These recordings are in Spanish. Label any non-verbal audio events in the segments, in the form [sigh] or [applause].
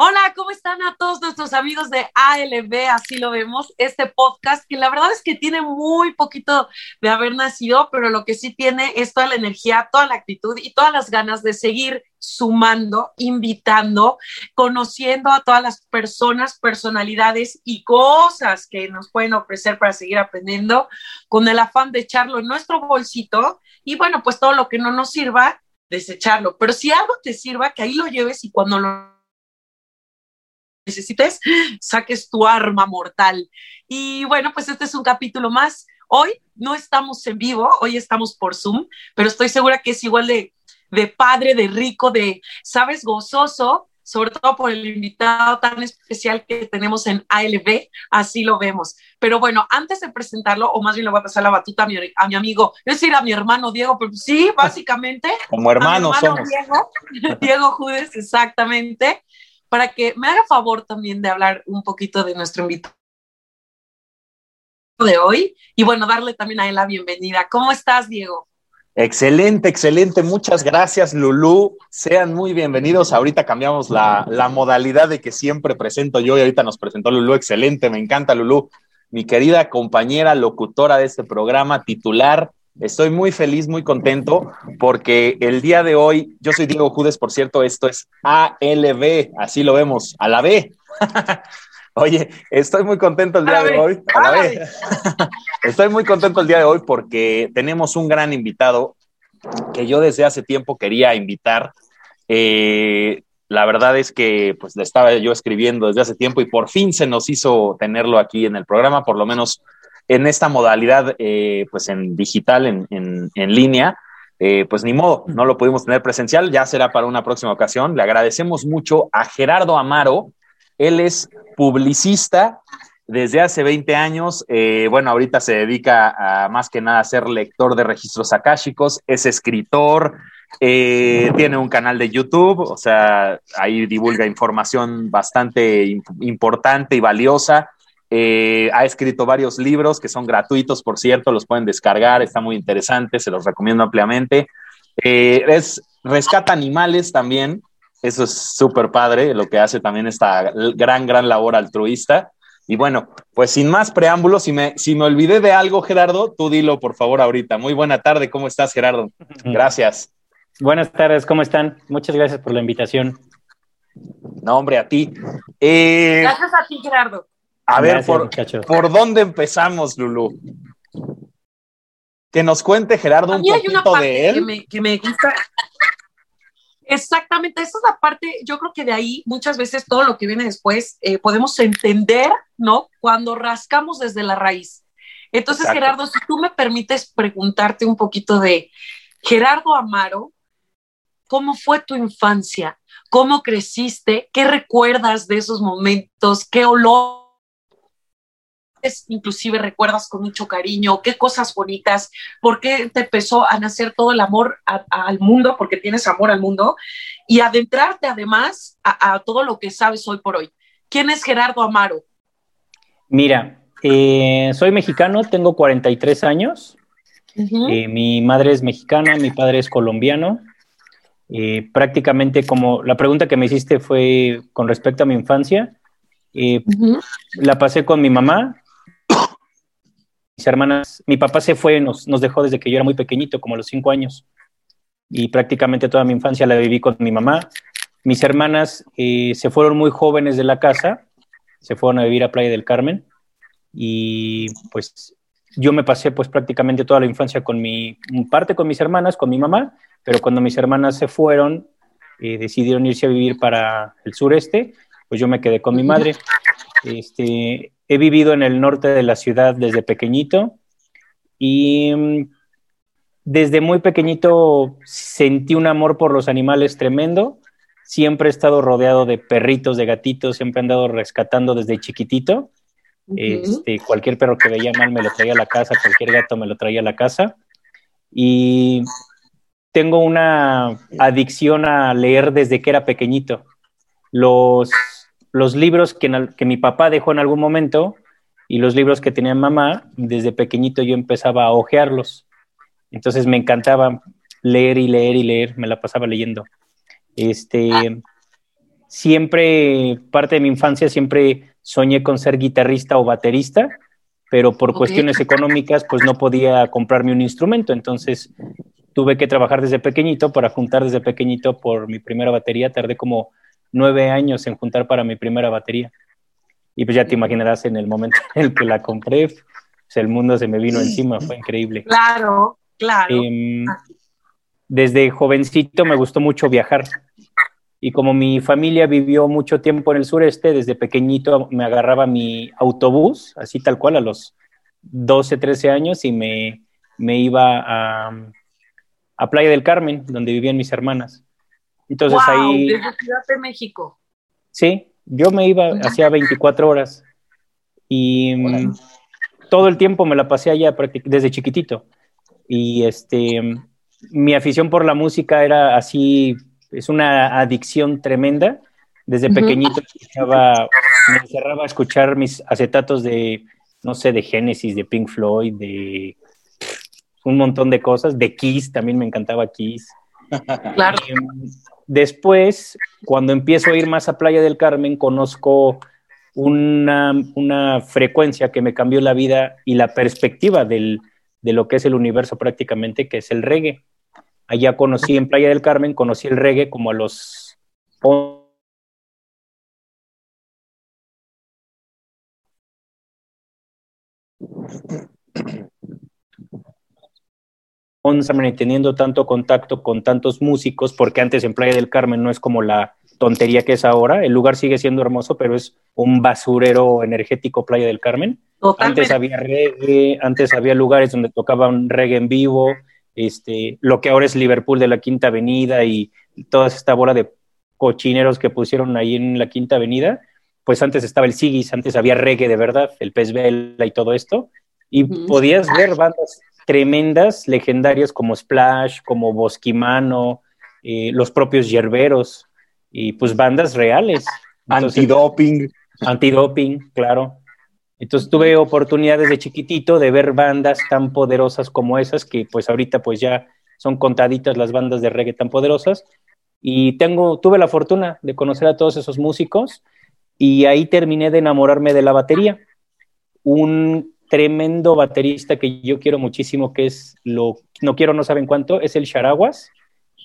Hola, ¿cómo están a todos nuestros amigos de ALB? Así lo vemos, este podcast que la verdad es que tiene muy poquito de haber nacido, pero lo que sí tiene es toda la energía, toda la actitud y todas las ganas de seguir sumando, invitando, conociendo a todas las personas, personalidades y cosas que nos pueden ofrecer para seguir aprendiendo con el afán de echarlo en nuestro bolsito y bueno, pues todo lo que no nos sirva, desecharlo. Pero si algo te sirva, que ahí lo lleves y cuando lo necesites, saques tu arma mortal. Y bueno, pues este es un capítulo más. Hoy no estamos en vivo, hoy estamos por Zoom, pero estoy segura que es igual de, de padre, de rico, de, sabes, gozoso, sobre todo por el invitado tan especial que tenemos en ALB, así lo vemos. Pero bueno, antes de presentarlo, o más bien le voy a pasar la batuta a mi, a mi amigo, es decir, a mi hermano Diego, pero sí, básicamente. Como hermanos somos. Diego, [laughs] Diego Judes, exactamente para que me haga favor también de hablar un poquito de nuestro invitado de hoy y bueno, darle también a él la bienvenida. ¿Cómo estás, Diego? Excelente, excelente. Muchas gracias, Lulú. Sean muy bienvenidos. Ahorita cambiamos la, modalidad de que siempre presento yo y ahorita nos presentó Lulú. Excelente, me encanta, Lulú. Mi querida compañera locutora de este programa, titular, Estoy muy feliz, muy contento, porque el día de hoy, yo soy Diego Judes, por cierto, esto es ALB, así lo vemos, a la B. [laughs] Oye, estoy muy contento el día de hoy. A la B. [laughs] estoy muy contento el día de hoy porque tenemos un gran invitado que yo desde hace tiempo quería invitar. Eh, la verdad es que pues le estaba yo escribiendo desde hace tiempo y por fin se nos hizo tenerlo aquí en el programa, por lo menos en esta modalidad, eh, pues en digital, en, en, línea, eh, pues ni modo, no lo pudimos tener presencial, ya será para una próxima ocasión. Le agradecemos mucho a Gerardo Amaro, él es publicista desde hace 20 años, eh, bueno, ahorita se dedica a más que nada a ser lector de registros akáshicos, es escritor, tiene un canal de YouTube, o sea, ahí divulga información bastante importante y valiosa. Eh, ha escrito varios libros que son gratuitos, por cierto, los pueden descargar, está muy interesante, se los recomiendo ampliamente. Eh, es, rescata animales también, eso es súper padre, lo que hace también esta gran, gran labor altruista. Y bueno, pues sin más preámbulos, si me, si me olvidé de algo, Gerardo, tú dilo por favor ahorita. Muy buena tarde, ¿cómo estás, Gerardo? Gracias. Buenas tardes, ¿cómo están? Muchas gracias por la invitación. No, hombre, a ti. Eh, gracias a ti, Gerardo. A ver, por, por, dónde empezamos, Lulu? Que nos cuente Gerardo un poquito de él. Que me, gusta. Exactamente, esa es la parte, yo creo que de ahí muchas veces todo lo que viene después eh, podemos entender, ¿no? Cuando rascamos desde la raíz. Entonces, Gerardo, si tú me permites preguntarte un poquito de Gerardo Amaro, ¿cómo fue tu infancia? ¿Cómo creciste? ¿Qué recuerdas de esos momentos? ¿Qué olor? Inclusive recuerdas con mucho cariño, qué cosas bonitas, por qué te empezó a nacer todo el amor al mundo, porque tienes amor al mundo, y adentrarte además a, todo lo que sabes hoy por hoy. ¿Quién es Gerardo Amaro? Mira, eh, soy mexicano, tengo 43 años. Eh, mi madre es mexicana, mi padre es colombiano. Eh, prácticamente como la pregunta que me hiciste fue con respecto a mi infancia, la pasé con mi mamá, hermanas, mi papá se fue, nos, nos dejó desde que yo era muy pequeñito, como a los cinco años, y prácticamente toda mi infancia la viví con mi mamá. Mis hermanas eh, se fueron muy jóvenes de la casa, se fueron a vivir a Playa del Carmen, y pues yo me pasé pues prácticamente toda la infancia con mi, parte con mis hermanas, con mi mamá, pero cuando mis hermanas se fueron, eh, decidieron irse a vivir para el sureste, pues yo me quedé con mi madre. Este, He vivido en el norte de la ciudad desde pequeñito y mm, desde muy pequeñito sentí un amor por los animales tremendo. Siempre he estado rodeado de perritos, de gatitos, siempre he andado rescatando desde chiquitito. este, cualquier perro que veía mal me lo traía a la casa, cualquier gato me lo traía a la casa. Y tengo una adicción a leer desde que era pequeñito. Los los libros que, que mi papá dejó en algún momento y los libros que tenía mamá, desde pequeñito yo empezaba a hojearlos. Entonces me encantaba leer y leer y leer, me la pasaba leyendo. Este, siempre, parte de mi infancia, siempre soñé con ser guitarrista o baterista, pero por cuestiones económicas, pues no podía comprarme un instrumento. Entonces tuve que trabajar desde pequeñito para juntar desde pequeñito por mi primera batería. Tardé como nueve años en juntar para mi primera batería. Y pues ya te imaginarás en el momento en el que la compré, pues el mundo se me vino encima, fue increíble. Claro, claro. Em, desde jovencito me gustó mucho viajar. Y como mi familia vivió mucho tiempo en el sureste, desde pequeñito me agarraba mi autobús, así tal cual, a los 12, 13 años, y me, me iba a, a, Playa del Carmen, donde vivían mis hermanas. Entonces ahí... Desde Ciudad de México. Sí, yo me iba hacía 24 horas y mm, todo el tiempo me la pasé allá desde chiquitito. Y este, mi afición por la música era así es una adicción tremenda. Desde pequeñito me encerraba a escuchar mis acetatos de, no sé, de Genesis, de Pink Floyd, de un montón de cosas, de Kiss, también me encantaba Kiss. Claro. Em, después, cuando empiezo a ir más a Playa del Carmen, conozco una, una frecuencia que me cambió la vida y la perspectiva del, de lo que es el universo prácticamente, que es el reggae. Allá conocí en Playa del Carmen, conocí el reggae como a los 11 teniendo tanto contacto con tantos músicos, porque antes en Playa del Carmen no es como la tontería que es ahora. El lugar sigue siendo hermoso, pero es un basurero energético Playa del Carmen. Antes había reggae, antes había lugares donde tocaban reggae en vivo, este, lo que ahora es Liverpool de la Quinta Avenida y toda esta bola de cochineros que pusieron ahí en la Quinta Avenida, pues antes estaba el Sigis, antes había reggae de verdad, el pez vela y todo esto, y podías ver bandas tremendas, legendarias como Splash, como Bosquimano, eh, los propios Yerberos, y pues bandas reales. antidoping. Antidoping, claro. Entonces tuve oportunidad desde chiquitito de ver bandas tan poderosas como esas, que pues ahorita pues ya son contaditas las bandas de reggae tan poderosas. Y tengo, tuve la fortuna de conocer a todos esos músicos y ahí terminé de enamorarme de la batería. Un tremendo baterista que yo quiero muchísimo, que es lo, no quiero, no saben cuánto, es el Charaguas,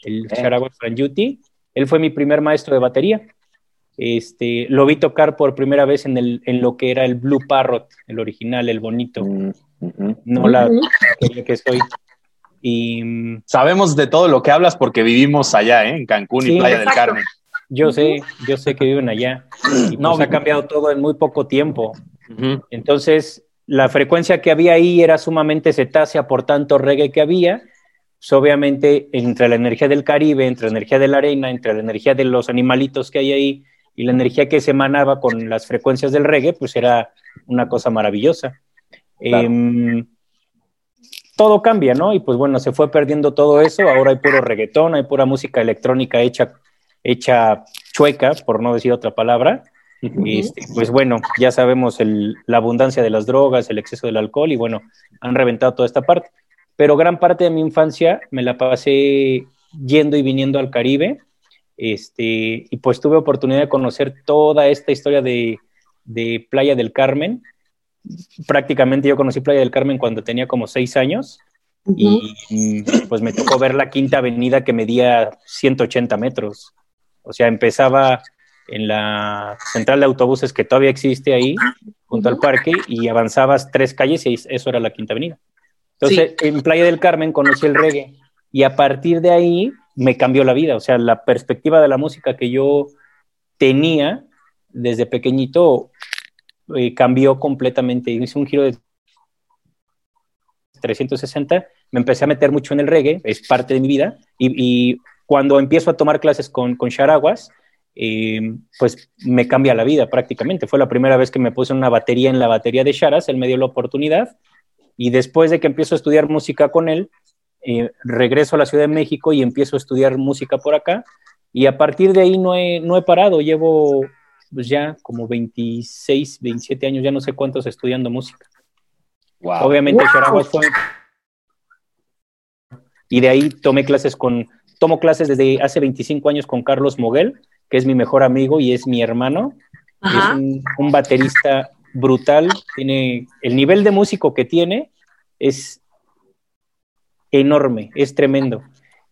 el Charaguas Franjuti. Él fue mi primer maestro de batería. Este, lo vi tocar por primera vez en, el, en lo que era el Blue Parrot, el original, el bonito, mm, no la que soy. Y, mm, Sabemos de todo lo que hablas porque vivimos allá, ¿eh? en Cancún y Playa del Carmen. Yo sé, yo sé que viven allá. Y no, pues ha cambiado todo en muy poco tiempo. Entonces, la frecuencia que había ahí era sumamente cetácea por tanto reggae que había. Pues, obviamente, entre la energía del Caribe, entre la energía de la arena, entre la energía de los animalitos que hay ahí, y la energía que se emanaba con las frecuencias del reggae, pues era una cosa maravillosa. Em, todo cambia, ¿no? Y pues bueno, se fue perdiendo todo eso, ahora hay puro reggaetón, hay pura música electrónica hecha, hecha chueca, por no decir otra palabra. Este, pues bueno, ya sabemos la abundancia de las drogas, el exceso del alcohol y bueno, han reventado toda esta parte. Pero gran parte de mi infancia me la pasé yendo y viniendo al Caribe, este, y pues tuve oportunidad de conocer toda esta historia de, Playa del Carmen. Prácticamente yo conocí Playa del Carmen cuando tenía como seis años y pues me tocó ver la quinta avenida que medía 180 metros. O sea, empezaba en la central de autobuses que todavía existe ahí, junto al parque, y avanzabas tres calles y eso era la quinta avenida. Entonces, en Playa del Carmen conocí el reggae y a partir de ahí me cambió la vida. O sea, la perspectiva de la música que yo tenía desde pequeñito eh, cambió completamente. Hice un giro de 360, me empecé a meter mucho en el reggae, es parte de mi vida, y, cuando empiezo a tomar clases con, con Charaguas, eh, pues me cambia la vida prácticamente. Fue la primera vez que me puse una batería en la batería de Charas, él me dio la oportunidad, y después de que empiezo a estudiar música con él, eh, regreso a la Ciudad de México y empiezo a estudiar música por acá. Y a partir de ahí no he, no he parado, llevo pues ya como 26, 27 años, ya no sé cuántos estudiando música. Obviamente fue... Y de ahí tomé clases con, tomo clases desde hace 25 años con Carlos Moguel, que es mi mejor amigo y es mi hermano. Es un, baterista brutal, tiene el nivel de músico que tiene es enorme, es tremendo.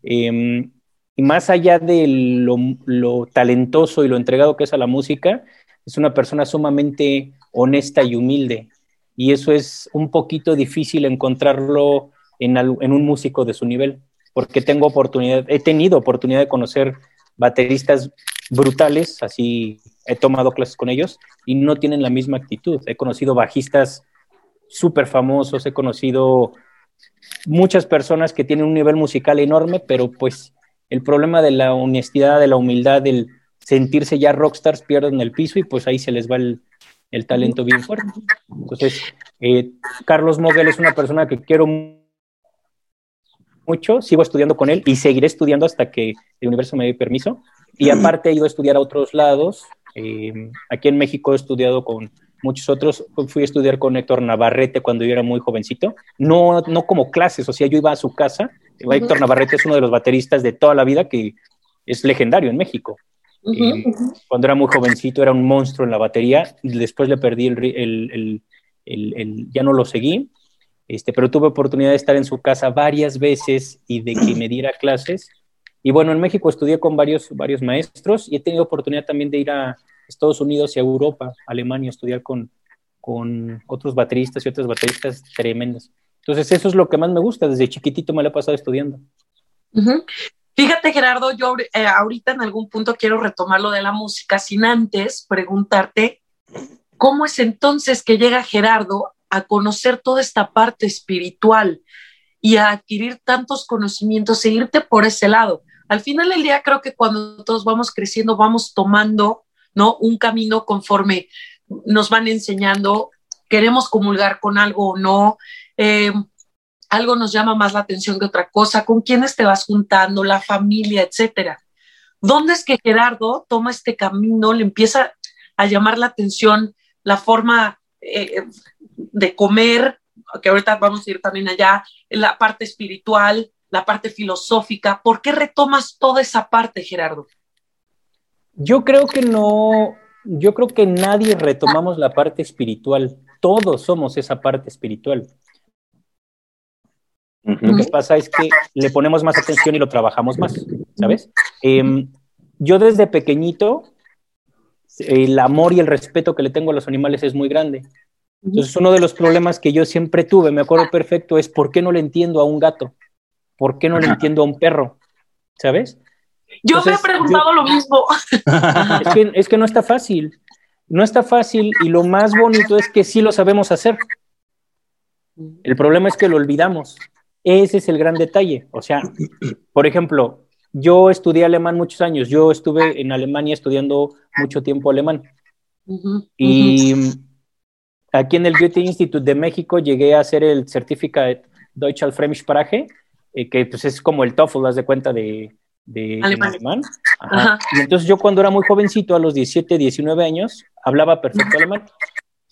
Em, y más allá de lo, lo, talentoso y lo entregado que es a la música, es una persona sumamente honesta y humilde. Y eso es un poquito difícil encontrarlo en, en un músico de su nivel, porque tengo oportunidad, he tenido oportunidad de conocer bateristas brutales, así he tomado clases con ellos y no tienen la misma actitud. He conocido bajistas súper famosos, he conocido muchas personas que tienen un nivel musical enorme, pero pues el problema de la honestidad, de la humildad, del sentirse ya rockstars pierden el piso y pues ahí se les va el, talento bien fuerte. Entonces, eh, Carlos Moguel es una persona que quiero mucho, sigo estudiando con él y seguiré estudiando hasta que el universo me dé permiso. Y aparte he ido a estudiar a otros lados. Eh, aquí en México he estudiado con muchos otros. Fui a estudiar con Héctor Navarrete cuando yo era muy jovencito. No, no como clases, o sea, yo iba a su casa. Héctor Navarrete es uno de los bateristas de toda la vida que es legendario en México. Eh, cuando era muy jovencito era un monstruo en la batería. Después le perdí el, el, ya no lo seguí. Este, pero tuve oportunidad de estar en su casa varias veces y de que me diera clases. Y bueno, en México estudié con varios, varios maestros y he tenido oportunidad también de ir a Estados Unidos y a Europa, Alemania, a estudiar con, con otros bateristas y otras bateristas tremendas. Entonces, eso es lo que más me gusta. Desde chiquitito me lo he pasado estudiando. Fíjate, Gerardo, yo eh, ahorita en algún punto quiero retomar lo de la música sin antes preguntarte cómo es entonces que llega Gerardo a conocer toda esta parte espiritual y a adquirir tantos conocimientos, seguirte por ese lado al final del día creo que cuando todos vamos creciendo, vamos tomando, ¿no? Un camino conforme nos van enseñando, queremos comulgar con algo o no, eh, algo nos llama más la atención que otra cosa, con quiénes te vas juntando, la familia, etcétera. ¿Dónde es que Gerardo toma este camino, le empieza a llamar la atención la forma eh, de comer, que ahorita vamos a ir también allá, la parte espiritual, la parte filosófica. ¿Por qué retomas toda esa parte, Gerardo? Yo creo que no, yo creo que nadie retomamos la parte espiritual. Todos somos esa parte espiritual. Lo que pasa es que le ponemos más atención y lo trabajamos más, ¿sabes? Em, yo desde pequeñito, el amor y el respeto que le tengo a los animales es muy grande. Entonces, uno de los problemas que yo siempre tuve, me acuerdo perfecto, es por qué no le entiendo a un gato. ¿Por qué no le entiendo a un perro? ¿Sabes? Yo me he preguntado lo mismo. [laughs] Es que, no está fácil. No está fácil y lo más bonito es que sí lo sabemos hacer. El problema es que lo olvidamos. Ese es el gran detalle. O sea, por ejemplo, yo estudié alemán muchos años. Yo estuve en Alemania estudiando mucho tiempo alemán. y aquí en el Goethe Institute de México llegué a hacer el certificado Deutsche Fremdsprache eh, que pues es como el TOEFL, das de cuenta de, alemán. Y entonces yo cuando era muy jovencito, a los 17, 19 años, hablaba perfecto alemán.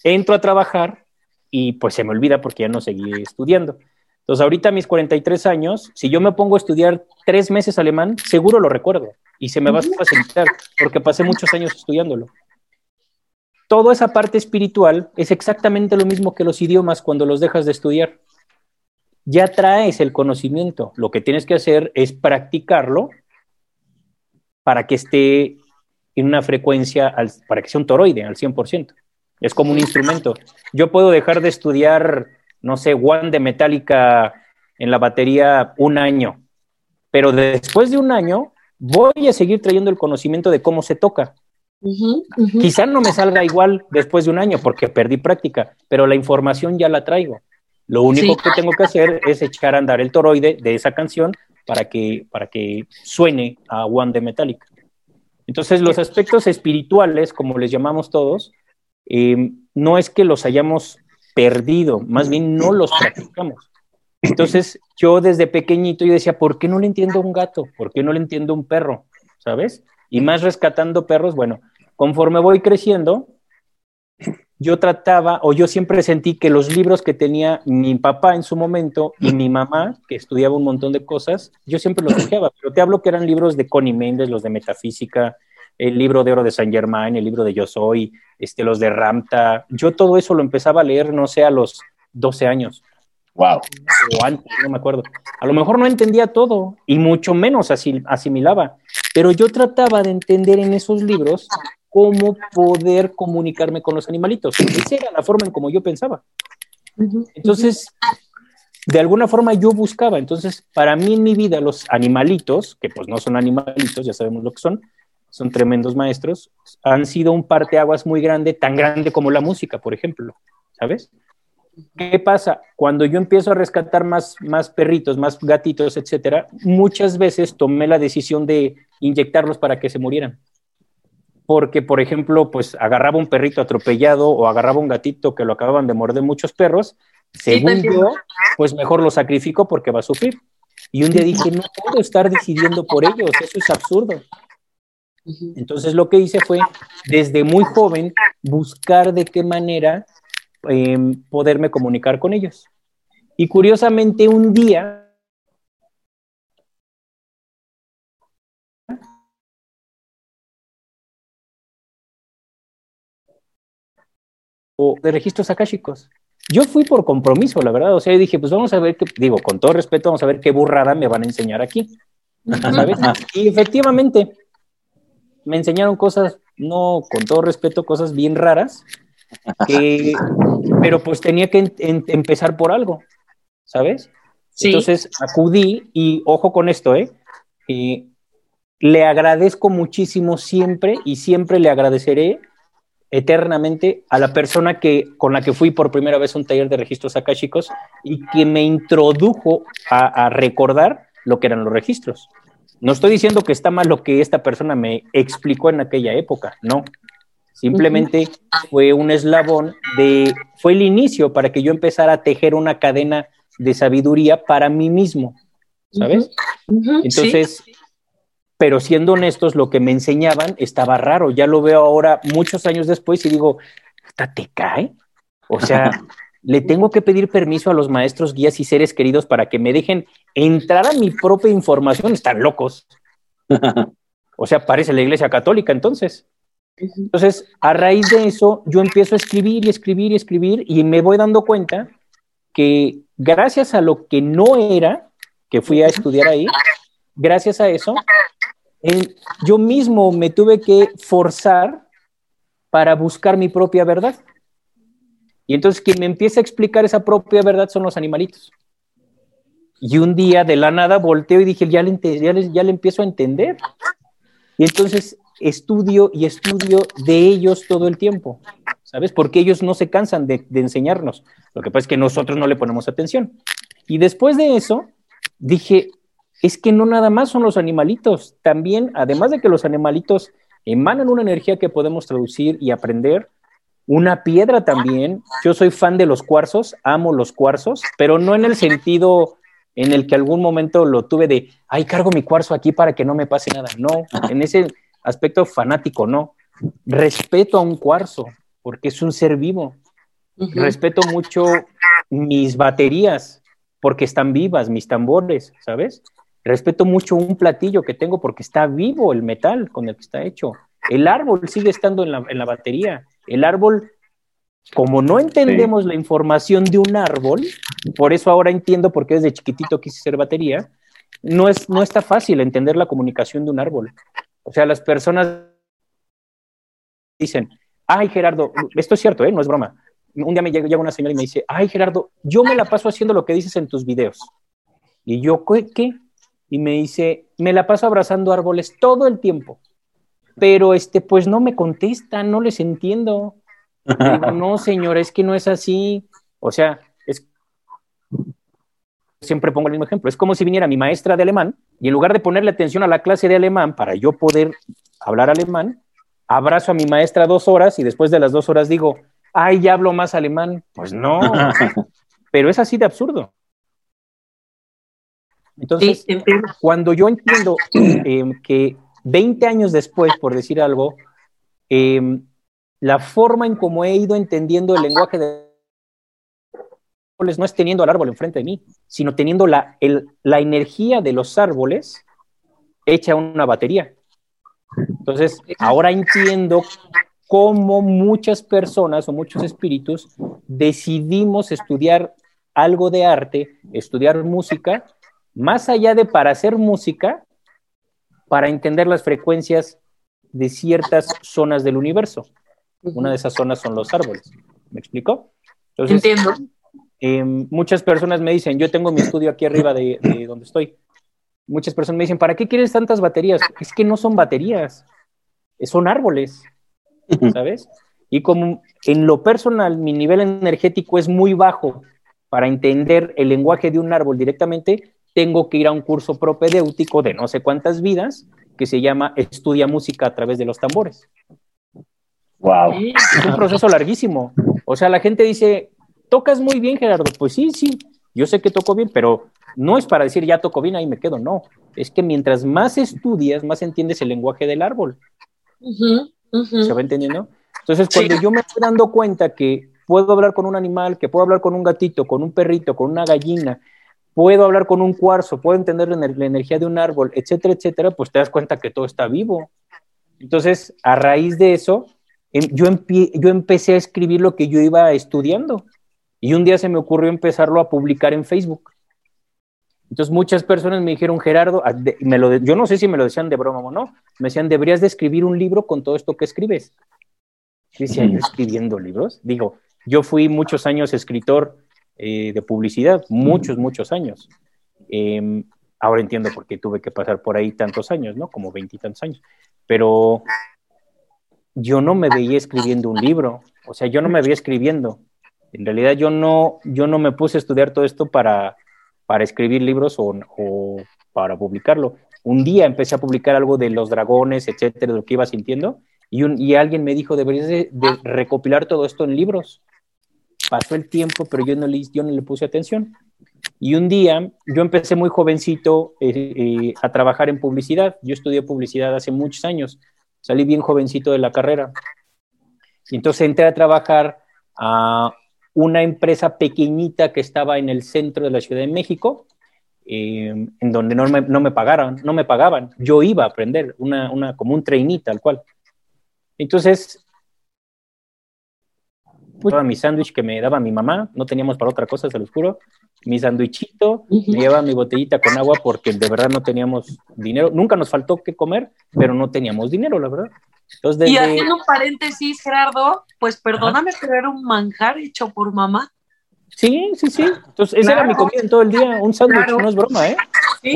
Entro a trabajar y pues se me olvida porque ya no seguí estudiando. Entonces ahorita a mis 43 años, si yo me pongo a estudiar tres meses alemán, seguro lo recuerdo y se me va a facilitar porque pasé muchos años estudiándolo. Toda esa parte espiritual es exactamente lo mismo que los idiomas cuando los dejas de estudiar ya traes el conocimiento. Lo que tienes que hacer es practicarlo para que esté en una frecuencia, para que sea un toroide al 100%. Es como un instrumento. Yo puedo dejar de estudiar, no sé, One de Metallica en la batería un año, pero después de un año voy a seguir trayendo el conocimiento de cómo se toca. Quizá no me salga igual después de un año porque perdí práctica, pero la información ya la traigo. Lo único que tengo que hacer es echar a andar el toroide de esa canción para que, para que suene a One de Metallica. Entonces, los aspectos espirituales, como les llamamos todos, eh, no es que los hayamos perdido, más bien no los practicamos. Entonces, yo desde pequeñito yo decía, ¿por qué no le entiendo a un gato? ¿Por qué no le entiendo a un perro? ¿Sabes? Y más rescatando perros, bueno, conforme voy creciendo, yo trataba o yo siempre sentí que los libros que tenía mi papá en su momento y mi mamá, que estudiaba un montón de cosas, yo siempre los hojeaba, pero te hablo que eran libros de Connie Méndez, los de metafísica, el libro de oro de Saint Germain, el libro de Yo Soy, este, los de Ramta. Yo todo eso lo empezaba a leer, no sé, a los 12 años. Wow. O antes, no me acuerdo. A lo mejor no entendía todo y mucho menos asimilaba, pero yo trataba de entender en esos libros cómo poder comunicarme con los animalitos. Esa era la forma en como yo pensaba. Entonces, de alguna forma yo buscaba. Entonces, para mí en mi vida, los animalitos, que pues no son animalitos, ya sabemos lo que son, son tremendos maestros, han sido un parteaguas muy grande, tan grande como la música, por ejemplo, ¿sabes? ¿Qué pasa? Cuando yo empiezo a rescatar más, más perritos, más gatitos, etcétera, muchas veces tomé la decisión de inyectarlos para que se murieran. Porque, por ejemplo, pues agarraba un perrito atropellado o agarraba un gatito que lo acababan de morder muchos perros, según yo, pues mejor lo sacrifico porque va a sufrir. Y un día dije, no puedo estar decidiendo por ellos, eso es absurdo. Entonces lo que hice fue, desde muy joven, buscar de qué manera em, poderme comunicar con ellos. Y curiosamente un día... de registros akáshicos. Yo fui por compromiso, la verdad. O sea, dije, pues vamos a ver qué, digo, con todo respeto, vamos a ver qué burrada me van a enseñar aquí. Y efectivamente, me enseñaron cosas, no, con todo respeto, cosas bien raras, pero pues tenía que empezar por algo, ¿sabes? Entonces acudí y ojo con esto, ¿eh? Le agradezco muchísimo siempre y siempre le agradeceré eternamente a la persona que, con la que fui por primera vez a un taller de registros akáshicos y que me introdujo a recordar lo que eran los registros. No estoy diciendo que está mal lo que esta persona me explicó en aquella época, no. Simplemente fue un eslabón de, fue el inicio para que yo empezara a tejer una cadena de sabiduría para mí mismo, ¿sabes? Entonces, pero siendo honestos, lo que me enseñaban estaba raro. Ya lo veo ahora muchos años después y digo, ¿te cae? O sea, [laughs] le tengo que pedir permiso a los maestros, guías y seres queridos para que me dejen entrar a mi propia información. Están locos. [laughs] o sea, parece la iglesia católica entonces. Entonces, a raíz de eso, yo empiezo a escribir y escribir y escribir y me voy dando cuenta que gracias a lo que no era, que fui a estudiar ahí, gracias a eso, yo mismo me tuve que forzar para buscar mi propia verdad. Y entonces quien me empieza a explicar esa propia verdad son los animalitos. Y un día de la nada volteo y dije, ya le, empiezo a entender. Y entonces estudio y estudio de ellos todo el tiempo, ¿sabes? Porque ellos no se cansan de, de, enseñarnos. Lo que pasa es que nosotros no le ponemos atención. Y después de eso, dije, es que no nada más son los animalitos, también, además de que los animalitos emanan una energía que podemos traducir y aprender, una piedra también. Yo soy fan de los cuarzos, amo los cuarzos, pero no en el sentido en el que algún momento lo tuve de, ay, cargo mi cuarzo aquí para que no me pase nada. No, en ese aspecto fanático, no. Respeto a un cuarzo, porque es un ser vivo. Respeto mucho mis baterías, porque están vivas, mis tambores, ¿sabes? Respeto mucho un platillo que tengo porque está vivo el metal con el que está hecho. El árbol sigue estando en la, en la batería. El árbol, como no entendemos la información de un árbol, por eso ahora entiendo por qué desde chiquitito quise ser batería, no, es, no está fácil entender la comunicación de un árbol. O sea, las personas dicen, ay Gerardo, esto es cierto, ¿eh? no es broma. Un día me llega, una señora y me dice, ay Gerardo, yo me la paso haciendo lo que dices en tus videos. Y yo, ¿qué? Y me dice, me la paso abrazando árboles todo el tiempo pero este, pues no me contestan, no les entiendo. [laughs] no, señor, es que no es así. O sea, es siempre pongo el mismo ejemplo. Es como si viniera mi maestra de alemán y en lugar de ponerle atención a la clase de alemán para yo poder hablar alemán, abrazo a mi maestra dos horas y después de las dos horas digo, ay, ya hablo más alemán. Pues no, [laughs] pero es así de absurdo. Entonces, cuando yo entiendo eh, que 20 años después, por decir algo, em, la forma en cómo he ido entendiendo el lenguaje de árboles no es teniendo al árbol enfrente de mí, sino teniendo la, la energía de los árboles hecha una batería. Entonces, ahora entiendo cómo muchas personas o muchos espíritus decidimos estudiar algo de arte, estudiar música, más allá de para hacer música, para entender las frecuencias de ciertas zonas del universo. Una de esas zonas son los árboles. ¿Me explico? Entiendo. Em, muchas personas me dicen, yo tengo mi estudio aquí arriba de, de donde estoy. Muchas personas me dicen, ¿para qué quieres tantas baterías? Es que no son baterías, son árboles, ¿sabes? Y como en lo personal mi nivel energético es muy bajo para entender el lenguaje de un árbol directamente, tengo que ir a un curso propedéutico de no sé cuántas vidas que se llama Estudia Música a través de los tambores. Wow. Es un proceso larguísimo. O sea, la gente dice, tocas muy bien, Gerardo. Pues sí, sí, yo sé que toco bien, pero no es para decir ya toco bien, ahí me quedo, no. Es que mientras más estudias, más entiendes el lenguaje del árbol. ¿Se va entendiendo? Entonces, cuando yo me estoy dando cuenta que puedo hablar con un animal, que puedo hablar con un gatito, con un perrito, con una gallina, puedo hablar con un cuarzo, puedo entender la, energía de un árbol, etcétera, etcétera, pues te das cuenta que todo está vivo. Entonces, a raíz de eso, em, yo, yo empecé a escribir lo que yo iba estudiando y un día se me ocurrió empezarlo a publicar en Facebook. Entonces muchas personas me dijeron, Gerardo, ah, me lo yo no sé si me lo decían de broma o no, me decían, deberías de escribir un libro con todo esto que escribes. Yo decía, ¿yo escribiendo libros? Digo, yo fui muchos años escritor eh, de publicidad, muchos, muchos años. Em, ahora entiendo por qué tuve que pasar por ahí tantos años, ¿no? Como veintitantos años. Pero yo no me veía escribiendo un libro, o sea, yo no me veía escribiendo. En realidad yo no, yo no me puse a estudiar todo esto para, para escribir libros o, para publicarlo. Un día empecé a publicar algo de los dragones, etcétera, de lo que iba sintiendo, y, un, y alguien me dijo, deberías de, recopilar todo esto en libros. Pasó el tiempo, pero yo no le, yo no le puse atención. Y un día, yo empecé muy jovencito eh, eh, a trabajar en publicidad. Yo estudié publicidad hace muchos años. Salí bien jovencito de la carrera. Y entonces entré a trabajar a una empresa pequeñita que estaba en el centro de la Ciudad de México, eh, en donde no me, no me, pagaron, no me pagaban. Yo iba a aprender, una, una, como un trainee tal cual. Entonces, pues, mi sándwich que me daba mi mamá, no teníamos para otra cosa, se los juro, mi sándwichito, me llevaba mi botellita con agua porque de verdad no teníamos dinero, nunca nos faltó que comer, pero no teníamos dinero, la verdad. Y haciendo un paréntesis, Gerardo, pues perdóname, pero era un manjar hecho por mamá. Sí, sí, sí. Entonces, esa era mi comida en todo el día, un sándwich, no es broma, ¿eh?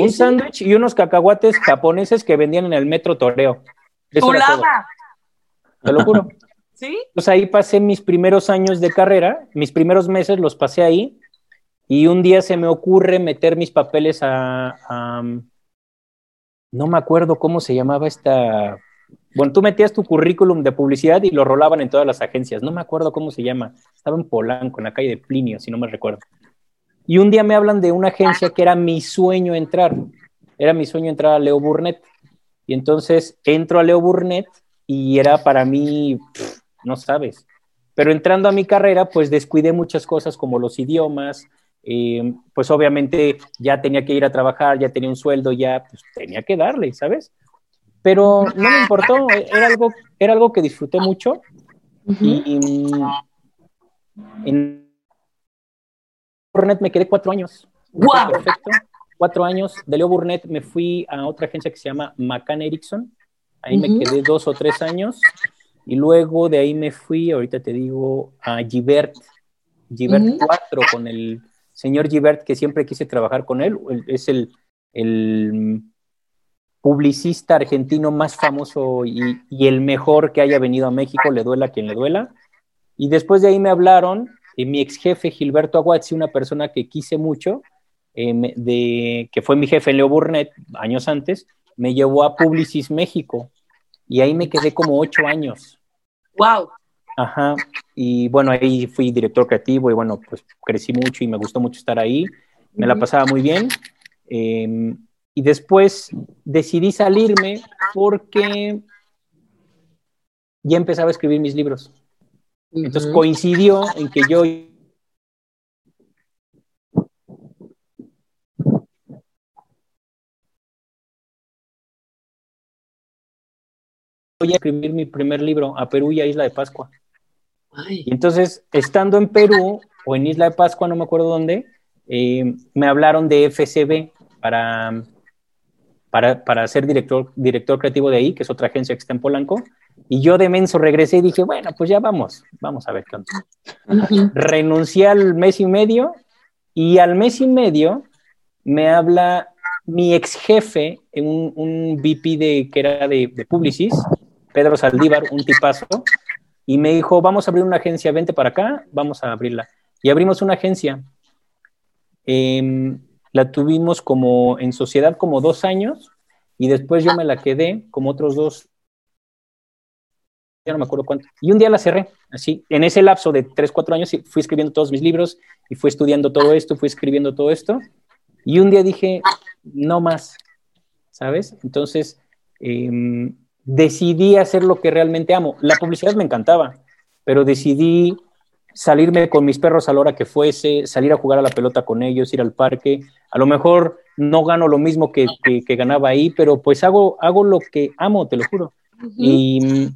un sándwich y unos cacahuates japoneses que vendían en el metro Toreo. Eso Te lo juro. ¿Sí? Pues ahí pasé mis primeros años de carrera, mis primeros meses los pasé ahí, y un día se me ocurre meter mis papeles a no me acuerdo cómo se llamaba esta bueno, tú metías tu currículum de publicidad y lo rolaban en todas las agencias. No me acuerdo cómo se llama. Estaba en Polanco, en la calle de Plinio, si no me recuerdo. Y un día me hablan de una agencia que era mi sueño entrar. Era mi sueño entrar a Leo Burnett. Y entonces entro a Leo Burnett y era para mí, no sabes. Pero entrando a mi carrera, pues descuidé muchas cosas como los idiomas. Eh, pues obviamente ya tenía que ir a trabajar, ya tenía un sueldo, ya pues tenía que darle, ¿sabes? pero no me importó, era algo, era algo que disfruté mucho y, en Burnett me quedé cuatro años. ¡Wow! Perfecto. Cuatro años. De Leo Burnett me fui a otra agencia que se llama McCann Erickson. Ahí me quedé dos o tres años. Y luego de ahí me fui, ahorita te digo, a Givert. Givert 4 con el señor Givert, que siempre quise trabajar con él. Es el, el publicista argentino más famoso y, el mejor que haya venido a México, le duela a quien le duela. Y después de ahí me hablaron, y mi ex jefe Gilberto Aguazzi, una persona que quise mucho, eh, de, que fue mi jefe en Leo Burnett años antes, me llevó a Publicis México y ahí me quedé como ocho años. ¡Wow! Ajá, y bueno, ahí fui director creativo y bueno, pues crecí mucho y me gustó mucho estar ahí, me la pasaba muy bien. Eh, y después decidí salirme porque ya empezaba a escribir mis libros. Entonces coincidió en que yo voy a escribir mi primer libro a Perú y a Isla de Pascua. Y entonces, estando en Perú o en Isla de Pascua, no me acuerdo dónde, eh, me hablaron de FCB para, para, para, ser director, director creativo de ahí, que es otra agencia que está en Polanco. Y yo de menso regresé y dije, bueno, pues ya vamos, vamos a ver qué onda. Renuncié al mes y medio y al mes y medio me habla mi ex jefe, un, un VP de, que era de, de Publicis, Pedro Saldívar, un tipazo, y me dijo, vamos a abrir una agencia, vente para acá, vamos a abrirla. Y abrimos una agencia. Em, la tuvimos como en sociedad como dos años y después yo me la quedé como otros dos, ya no me acuerdo cuánto. Y un día la cerré, así. En ese lapso de tres, cuatro años fui escribiendo todos mis libros y fui estudiando todo esto, fui escribiendo todo esto. Y un día dije, no más, ¿sabes? Entonces, eh, decidí hacer lo que realmente amo. La publicidad me encantaba, pero decidí salirme con mis perros a la hora que fuese, salir a jugar a la pelota con ellos, ir al parque. A lo mejor no gano lo mismo que, ganaba ahí, pero pues hago, hago lo que amo, te lo juro. Y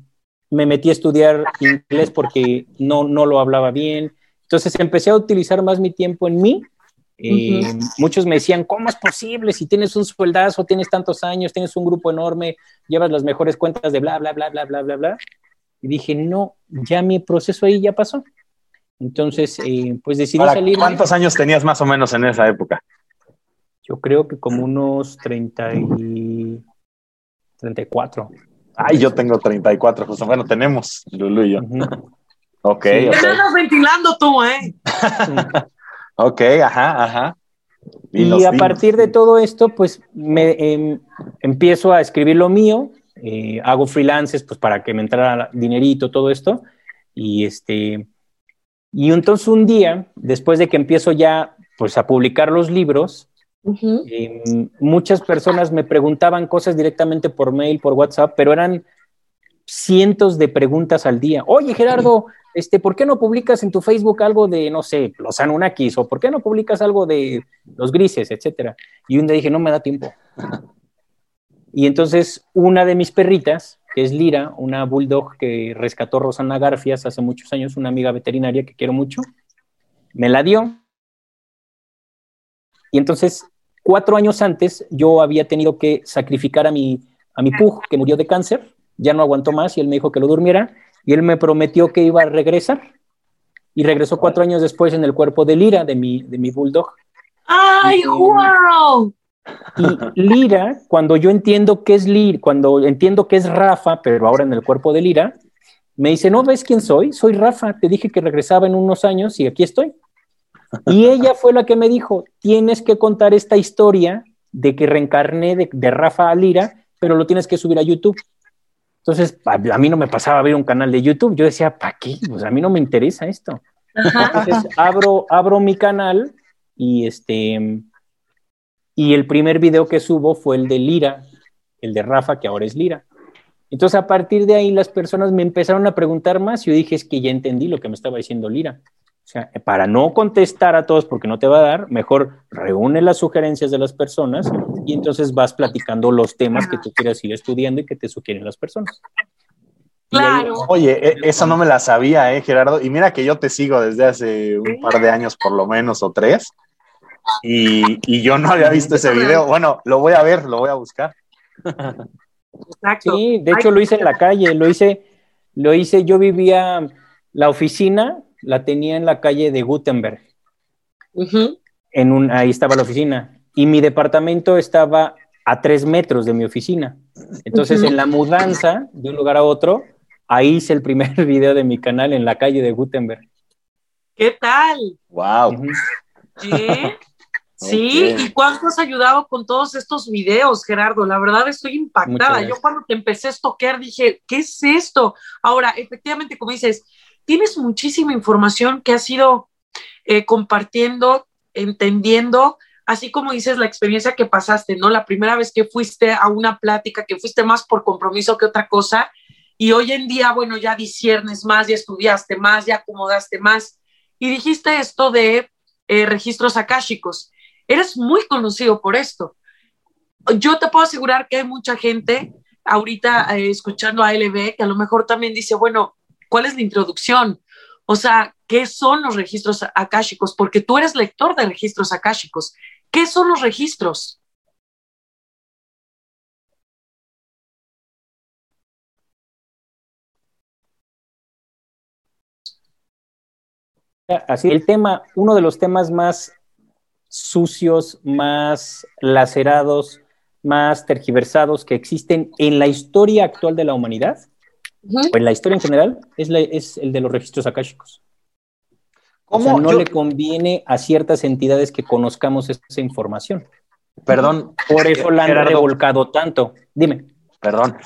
me metí a estudiar inglés porque no, no lo hablaba bien. Entonces empecé a utilizar más mi tiempo en mí eh, muchos me decían, ¿cómo es posible si tienes un sueldazo, tienes tantos años, tienes un grupo enorme, llevas las mejores cuentas de bla, bla, bla, bla, bla, bla, bla? Y dije, no, ya mi proceso ahí ya pasó. Entonces, eh, pues decidí salir. ¿Cuántos años tenías más o menos en esa época? Yo creo que como unos 30 y 34. Ay, yo tengo 34, justo. Bueno, tenemos, Lulu y yo. Ok. okay. ventilando tú, ¿eh? [laughs] Ok, ajá, ajá. Y, a partir de todo esto, pues me em, empiezo a escribir lo mío, eh, hago freelances, pues para que me entrara dinerito, todo esto. Y este, y entonces un día, después de que empiezo ya, pues a publicar los libros, em, muchas personas me preguntaban cosas directamente por mail, por WhatsApp, pero eran cientos de preguntas al día. Oye, Gerardo, este, ¿por qué no publicas en tu Facebook algo de, no sé, los Anunnakis? ¿O por qué no publicas algo de los grises, etcétera? Y un día dije, no me da tiempo. Y entonces una de mis perritas, que es Lira, una bulldog que rescató Rosana Garfias hace muchos años, una amiga veterinaria que quiero mucho, me la dio. Y entonces, cuatro años antes, yo había tenido que sacrificar a mi, a mi pug, que murió de cáncer, ya no aguantó más y él me dijo que lo durmiera y él me prometió que iba a regresar. Y regresó cuatro años después en el cuerpo de Lira, de mi, de mi bulldog. ¡Ay, wow! Y Lira, cuando yo entiendo que es Lira, cuando entiendo que es Rafa, pero ahora en el cuerpo de Lira, me dice, ¿no ves quién soy? Soy Rafa, te dije que regresaba en unos años y aquí estoy. Y ella fue la que me dijo, tienes que contar esta historia de que reencarné de, de Rafa a Lira, pero lo tienes que subir a YouTube. Entonces, a, mí no me pasaba ver un canal de YouTube. Yo decía, ¿para qué? Pues a mí no me interesa esto. Entonces, abro, abro mi canal y este. Y el primer video que subo fue el de Lira, el de Rafa, que ahora es Lira. Entonces, a partir de ahí, las personas me empezaron a preguntar más. Y yo dije, es que ya entendí lo que me estaba diciendo Lira. O sea, para no contestar a todos porque no te va a dar, mejor reúne las sugerencias de las personas y entonces vas platicando los temas que tú quieras ir estudiando y que te sugieren las personas. Claro. oye, e, eso no me la sabía, ¿eh, Gerardo? Y mira que yo te sigo desde hace un par de años por lo menos o tres. Y, y yo no había visto ese video. Bueno, lo voy a ver, lo voy a buscar. Exacto. Sí, de hecho lo hice en la calle, lo hice, lo hice, yo vivía la oficina la tenía en la calle de Gutenberg. en un, ahí estaba la oficina. Y mi departamento estaba a tres metros de mi oficina. Entonces, en la mudanza de un lugar a otro, ahí hice el primer [laughs] video de mi canal en la calle de Gutenberg. ¿Qué tal? ¡Wow! [laughs] Sí, ¿y cuánto has ayudado con todos estos videos, Gerardo? La verdad estoy impactada. Yo cuando te empecé a estoquear dije, ¿qué es esto? Ahora, efectivamente, como dices, tienes muchísima información que has ido eh, compartiendo, entendiendo, así como dices la experiencia que pasaste, ¿no? La primera vez que fuiste a una plática, que fuiste más por compromiso que otra cosa, y hoy en día, bueno, ya disiernes más, ya estudiaste más, ya acomodaste más, y dijiste esto de eh, registros akáshicos. Eres muy conocido por esto. Yo te puedo asegurar que hay mucha gente ahorita eh, escuchando a LB, que a lo mejor también dice, bueno, ¿cuál es la introducción? O sea, ¿qué son los registros akáshicos? Porque tú eres lector de registros akáshicos. ¿Qué son los registros? Así, el tema, uno de los temas más sucios, más lacerados, más tergiversados que existen en la historia actual de la humanidad, o en la historia en general, es, el de los registros akáshicos. ¿Cómo no le conviene a ciertas entidades que conozcamos esa información. Perdón. Por eso la han revolcado tanto. Dime. Perdón.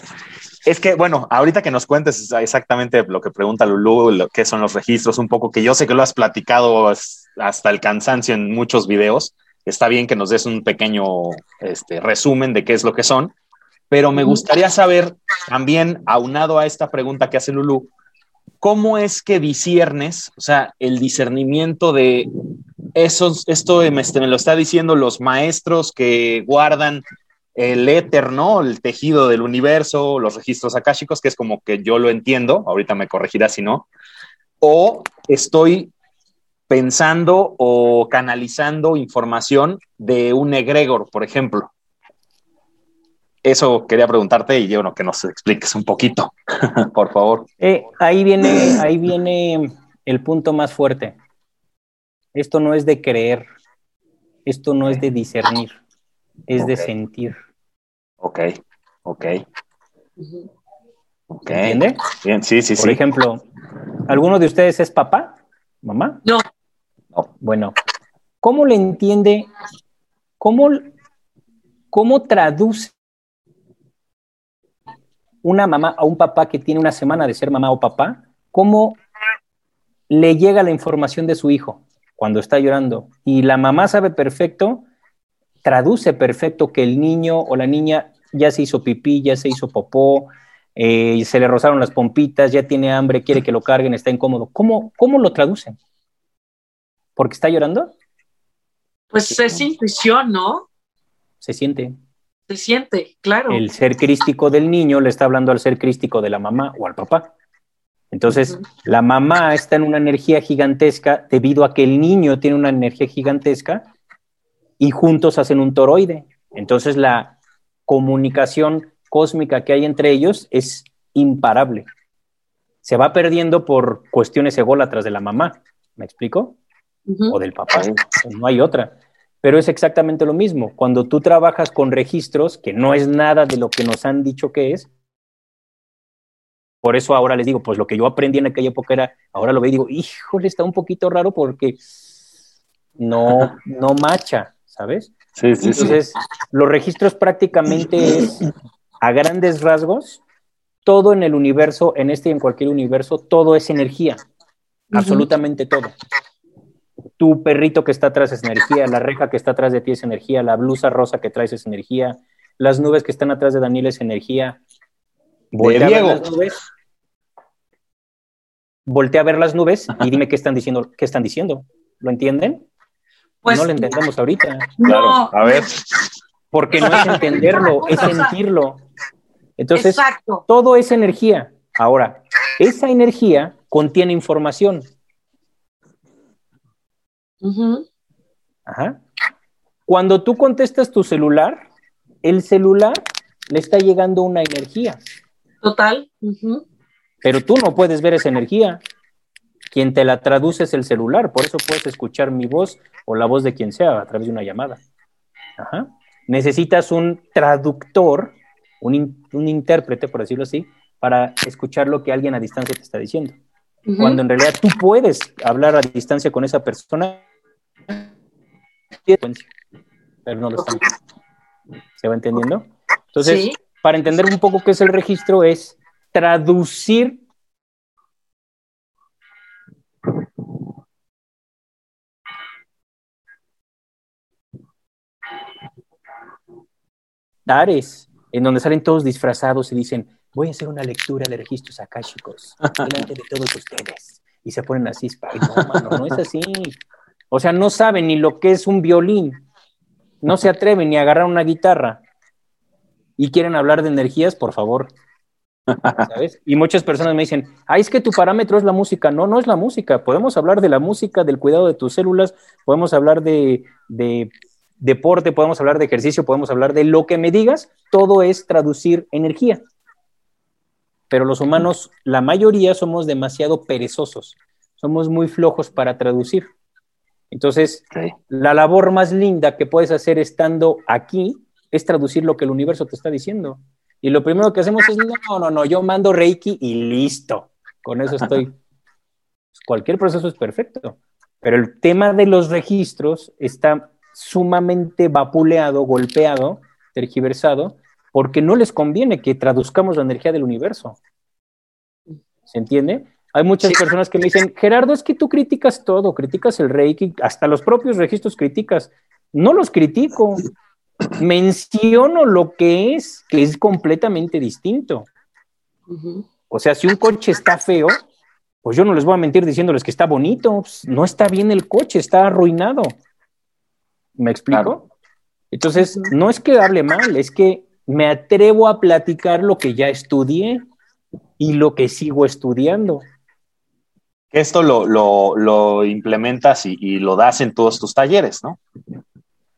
Es que, bueno, ahorita que nos cuentes exactamente lo que pregunta Lulu, lo que son los registros, un poco que yo sé que lo has platicado hasta el cansancio en muchos videos. Está bien que nos des un pequeño este, resumen de qué es lo que son, pero me gustaría saber también, aunado a esta pregunta que hace Lulu, ¿cómo es que disiernes, o sea, el discernimiento de esos, esto me, me lo está diciendo los maestros que guardan el éter, ¿no? El tejido del universo, los registros akáshicos, que es como que yo lo entiendo, ahorita me corregirá si no, o estoy pensando o canalizando información de un egregor, por ejemplo. Eso quería preguntarte y yo no que nos expliques un poquito, [laughs] por favor. Eh, ahí viene, ahí viene el punto más fuerte. Esto no es de creer, esto no es de discernir es de sentir. Ok, ok. ¿Entiende? Bien, sí, sí, Por ejemplo, ¿alguno de ustedes es papá? ¿Mamá? No. no. Bueno, ¿cómo le entiende? ¿Cómo, cómo traduce una mamá a un papá que tiene una semana de ser mamá o papá? ¿Cómo le llega la información de su hijo cuando está llorando? Y la mamá sabe perfecto traduce perfecto que el niño o la niña ya se hizo pipí, ya se hizo popó, eh, se le rozaron las pompitas, ya tiene hambre, quiere que lo carguen, está incómodo. ¿Cómo, cómo lo traducen? ¿Porque está llorando? Pues es intuición, ¿no? Se siente. Se siente, claro. El ser crístico del niño le está hablando al ser crístico de la mamá o al papá. Entonces, la mamá está en una energía gigantesca debido a que el niño tiene una energía gigantesca y juntos hacen un toroide. Entonces la comunicación cósmica que hay entre ellos es imparable. Se va perdiendo por cuestiones ególatras de la mamá, ¿me explico? O del papá, no hay otra. Pero es exactamente lo mismo. Cuando tú trabajas con registros, que no es nada de lo que nos han dicho que es, por eso ahora les digo, pues lo que yo aprendí en aquella época era, ahora lo veo y digo, híjole, está un poquito raro porque no, no macha. ¿sabes? Sí, sí, Entonces, los registros prácticamente es, a grandes rasgos, todo en el universo, en este y en cualquier universo, todo es energía, absolutamente todo. Tu perrito que está atrás es energía, la reja que está atrás de ti es energía, la blusa rosa que traes es energía, las nubes que están atrás de Daniel es energía. Voltea a ver las nubes. Voltea a ver las nubes y dime qué están diciendo, qué están diciendo. ¿Lo entienden? Pues, no lo entendemos ahorita. Claro, a ver. Porque no es [laughs] entenderlo, es sentirlo. Entonces, todo es energía. Ahora, esa energía contiene información. Ajá. Cuando tú contestas tu celular, el celular le está llegando una energía. Total. Pero tú no puedes ver esa energía. Quien te la traduce es el celular, por eso puedes escuchar mi voz o la voz de quien sea a través de una llamada. Necesitas un traductor, un, intérprete, por decirlo así, para escuchar lo que alguien a distancia te está diciendo. Cuando en realidad tú puedes hablar a distancia con esa persona, pero no lo están. ¿Se va entendiendo? Entonces, para entender un poco qué es el registro, es traducir Ares, en donde salen todos disfrazados y dicen, voy a hacer una lectura de registros akáshicos delante de todos ustedes. Y se ponen así, no, mano, no es así. O sea, no saben ni lo que es un violín. No se atreven ni a agarrar una guitarra. y quieren hablar de energías, por favor. ¿Sabes? Y muchas personas me dicen, ay, es que tu parámetro es la música. No, no es la música. Podemos hablar de la música, del cuidado de tus células, podemos hablar de, de deporte, podemos hablar de ejercicio, podemos hablar de lo que me digas. Todo es traducir energía. Pero los humanos, la mayoría, somos demasiado perezosos. Somos muy flojos para traducir. Entonces, la labor más linda que puedes hacer estando aquí es traducir lo que el universo te está diciendo. Y lo primero que hacemos es, no, no, no, yo mando Reiki y listo. Con eso estoy. Cualquier proceso es perfecto. Pero el tema de los registros está sumamente vapuleado, golpeado, tergiversado, porque no les conviene que traduzcamos la energía del universo. ¿Se entiende? Hay muchas personas que me dicen, Gerardo, es que tú criticas todo, criticas el Reiki, hasta los propios registros criticas. No los critico, menciono lo que es, que es completamente distinto. O sea, si un coche está feo, pues yo no les voy a mentir diciéndoles que está bonito, pues, no está bien el coche, está arruinado. ¿Me explico? Entonces, no es que hable mal, es que me atrevo a platicar lo que ya estudié y lo que sigo estudiando. Esto lo, implementas y, lo das en todos tus talleres, ¿no?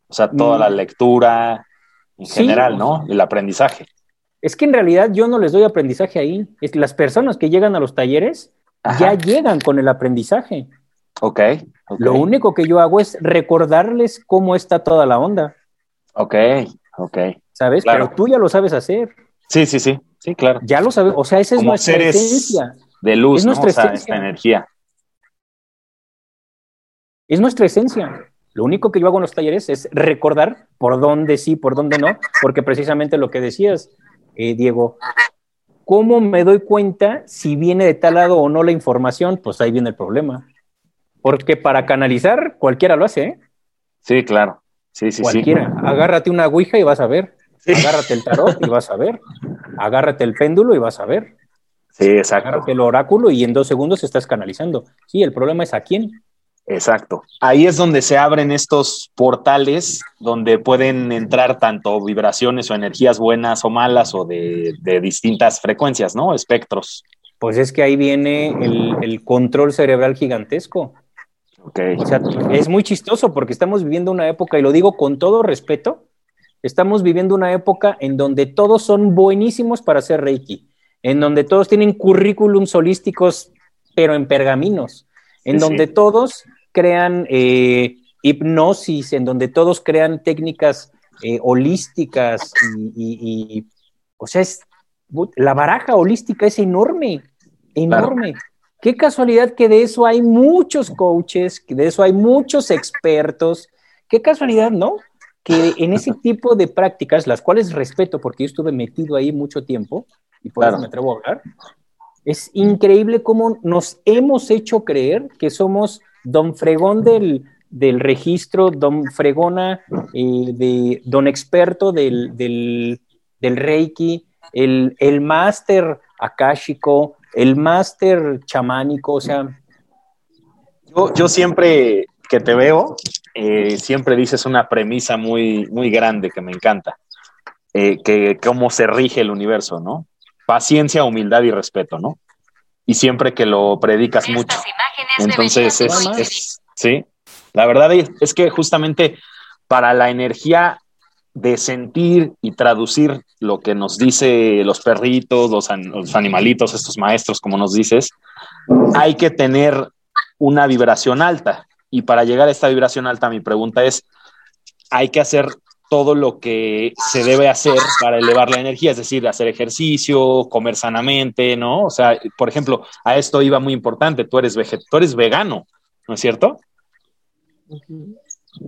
O sea, toda la mm. lectura en general, ¿no? El aprendizaje. Es que en realidad yo no les doy aprendizaje ahí. Es las personas que llegan a los talleres ya llegan con el aprendizaje. ok. Lo único que yo hago es recordarles cómo está toda la onda. Ok, ok. ¿Sabes? Pero tú ya lo sabes hacer. Sí, sí, sí, sí, claro. Ya lo sabes, o sea, esa es nuestra esencia. De luz, es nuestra esencia. esta energía. Es nuestra esencia. Lo único que yo hago en los talleres es recordar por dónde sí, por dónde no, porque precisamente lo que decías, eh, Diego, ¿cómo me doy cuenta si viene de tal lado o no la información? Pues ahí viene el problema. Porque para canalizar, cualquiera lo hace, ¿eh? Sí, claro. Sí, sí, cualquiera. Agárrate una ouija y vas a ver. Agárrate el tarot y vas a ver. Agárrate el péndulo y vas a ver. Sí, exacto. El oráculo y en dos segundos estás canalizando. Sí, el problema es a quién. Exacto. Ahí es donde se abren estos portales donde pueden entrar tanto vibraciones o energías buenas o malas o de, distintas frecuencias, ¿no? Espectros. Pues es que ahí viene el, el control cerebral gigantesco. O sea, es muy chistoso porque estamos viviendo una época, y lo digo con todo respeto, estamos viviendo una época en donde todos son buenísimos para hacer Reiki, en donde todos tienen currículums holísticos, pero en pergaminos, en donde todos crean eh, hipnosis, en donde todos crean técnicas eh, holísticas y, o sea, es, la baraja holística es enorme, enorme. Qué casualidad que de eso hay muchos coaches, que de eso hay muchos expertos. Qué casualidad, ¿no? Que en ese [laughs] tipo de prácticas, las cuales respeto porque yo estuve metido ahí mucho tiempo y por eso me atrevo a hablar, es increíble cómo nos hemos hecho creer que somos don fregón del, registro, don fregona, eh, de, don experto del, del, Reiki, el, el máster akáshico, el máster chamánico, o sea... Yo, siempre que te veo, eh, siempre dices una premisa muy, muy grande que me encanta, eh, que cómo se rige el universo, ¿no? Paciencia, humildad y respeto, ¿no? Y siempre que lo predicas mucho. Entonces, es, es, sí, la verdad es que justamente para la energía de sentir y traducir lo que nos dice los perritos, los, animalitos, estos maestros, como nos dices, hay que tener una vibración alta. Y para llegar a esta vibración alta, mi pregunta es, hay que hacer todo lo que se debe hacer para elevar la energía, es decir, hacer ejercicio, comer sanamente, ¿no? O sea, por ejemplo, a esto iba muy importante, tú eres, tú eres vegano, ¿no es cierto?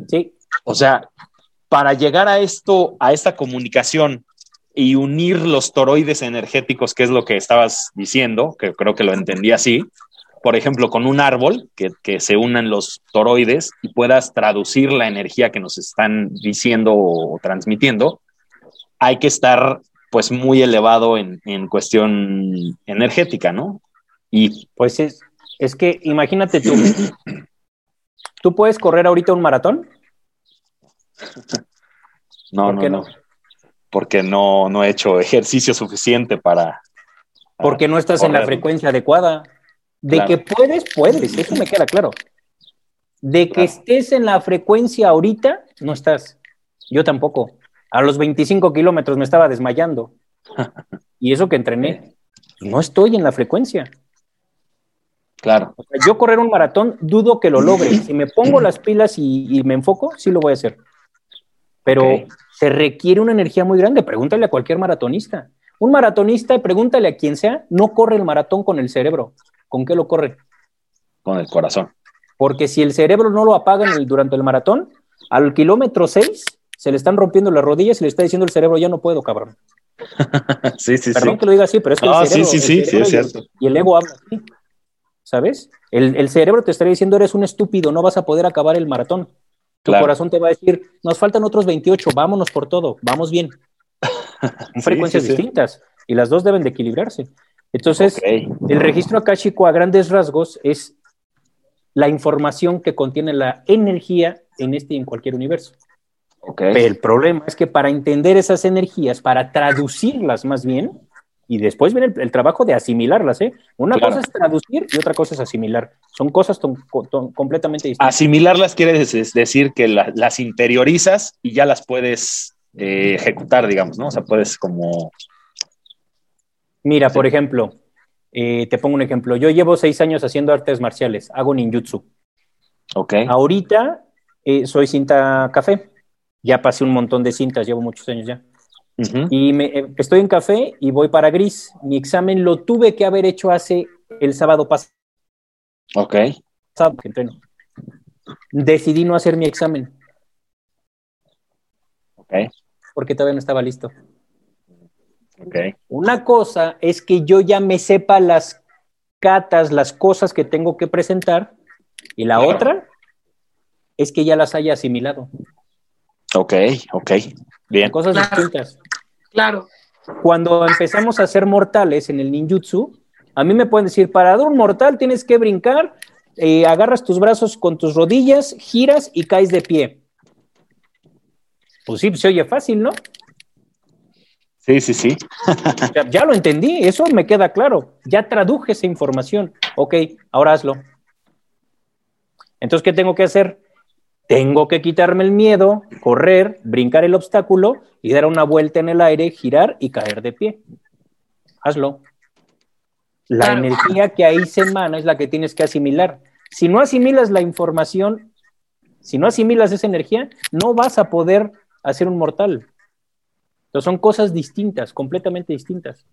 Sí. O sea, para llegar a esto, a esta comunicación y unir los toroides energéticos, que es lo que estabas diciendo, que creo que lo entendí así, por ejemplo, con un árbol, que, se unan los toroides y puedas traducir la energía que nos están diciendo o transmitiendo, hay que estar pues muy elevado en, en cuestión energética, ¿no? Y pues es, es que imagínate tú, tú puedes correr ahorita un maratón no, no, no, porque no, no he hecho ejercicio suficiente para... Porque no estás en la frecuencia adecuada. De que puedes, puedes, eso me queda claro. De que estés en la frecuencia ahorita, no estás. Yo tampoco. A los 25 kilómetros me estaba desmayando. [laughs] y eso que entrené. No estoy en la frecuencia. Claro. yo correr un maratón, dudo que lo logre. Si me pongo las pilas y, me enfoco, sí lo voy a hacer. Pero se requiere una energía muy grande. Pregúntale a cualquier maratonista. Un maratonista, pregúntale a quien sea, no corre el maratón con el cerebro. ¿Con qué lo corre? Con el corazón. Porque si el cerebro no lo apaga durante el maratón, al kilómetro 6 se le están rompiendo las rodillas y le está diciendo el cerebro, ya no puedo, cabrón. [laughs] sí, sí, Perdón que lo diga así, pero es que el cerebro, sí, sí, sí, es cierto. Y el ego habla así, ¿sabes? El, cerebro te estaría diciendo, eres un estúpido, no vas a poder acabar el maratón. Tu corazón te va a decir, nos faltan otros 28, vámonos por todo, vamos bien. [laughs] En frecuencias distintas y las dos deben de equilibrarse. Entonces, el registro akáshico a grandes rasgos es la información que contiene la energía en este y en cualquier universo. Pero el problema es que para entender esas energías, para traducirlas más bien, y después viene el, trabajo de asimilarlas, ¿eh? Una cosa es traducir y otra cosa es asimilar. Son cosas completamente distintas. Asimilarlas quiere decir que las interiorizas y ya las puedes eh, ejecutar, digamos, ¿no? O sea, puedes como... Mira, por ejemplo, eh, te pongo un ejemplo. Yo llevo seis años haciendo artes marciales, hago ninjutsu. Ok. Ahorita eh, soy cinta café ya pasé un montón de cintas, llevo muchos años ya. Y me, eh, estoy en café y voy para gris. Mi examen lo tuve que haber hecho hace el sábado pasado. Ok. Decidí no hacer mi examen. Ok. Porque todavía no estaba listo. Una cosa es que yo ya me sepa las catas, las cosas que tengo que presentar. Y la otra es que ya las haya asimilado. Ok, ok. Bien. Cosas distintas. Claro. Cuando empezamos a ser mortales en el ninjutsu, a mí me pueden decir, para dar un mortal tienes que brincar, eh, agarras tus brazos con tus rodillas, giras y caes de pie. Pues sí, se oye fácil, ¿no? Sí, sí, sí. [laughs] ya, ya, lo entendí, eso me queda claro. Ya traduje esa información. Ok, ahora hazlo. Entonces, ¿qué tengo que hacer? Tengo que quitarme el miedo, correr, brincar el obstáculo y dar una vuelta en el aire, girar y caer de pie. Hazlo. La energía que ahí se emana es la que tienes que asimilar. Si no asimilas la información, si no asimilas esa energía, no vas a poder hacer un mortal. Entonces son cosas distintas, completamente distintas.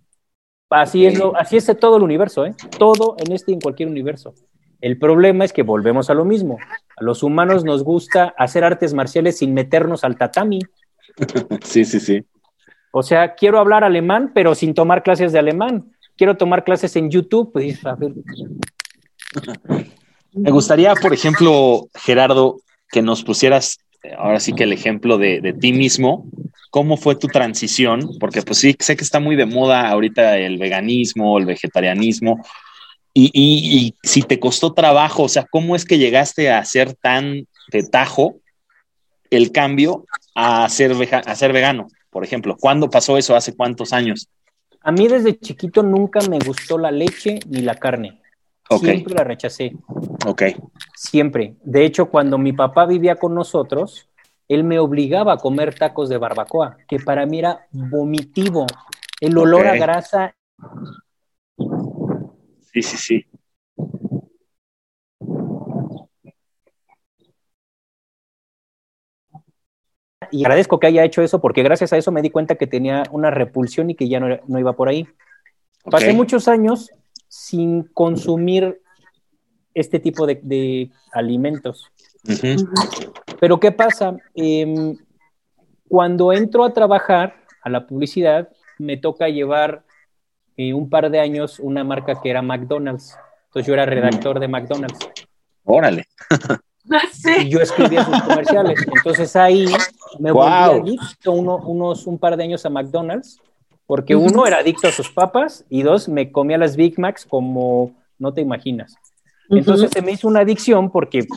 Así es, lo, así es todo el universo, ¿eh? todo en este y en cualquier universo. El problema es que volvemos a lo mismo. A los humanos nos gusta hacer artes marciales sin meternos al tatami. [laughs] Sí, sí, sí. O sea, quiero hablar alemán, pero sin tomar clases de alemán. Quiero tomar clases en YouTube. Pues, Me gustaría, por ejemplo, Gerardo, que nos pusieras ahora sí que el ejemplo de, de, ti mismo, ¿cómo fue tu transición? Porque pues sí, sé que está muy de moda ahorita el veganismo, el vegetarianismo, y, si te costó trabajo, o sea, ¿cómo es que llegaste a ser tan de tajo el cambio a ser, a ser vegano, por ejemplo? ¿Cuándo pasó eso? ¿Hace cuántos años? A mí desde chiquito nunca me gustó la leche ni la carne. Siempre la rechacé. Ok. Siempre. De hecho, cuando mi papá vivía con nosotros, él me obligaba a comer tacos de barbacoa, que para mí era vomitivo. El olor a grasa Sí, sí, sí. Y agradezco que haya hecho eso porque gracias a eso me di cuenta que tenía una repulsión y que ya no, iba por ahí. Pasé muchos años sin consumir este tipo de, alimentos. Pero ¿qué pasa? Em, cuando entro a trabajar a la publicidad, me toca llevar un par de años una marca que era McDonald's. Entonces yo era redactor de McDonald's. Órale. [laughs] Y yo escribía sus comerciales. Entonces ahí me volví adicto unos un par de años a McDonald's, porque uno era adicto a sus papas y dos, me comía las Big Macs como no te imaginas. Entonces se me hizo una adicción porque,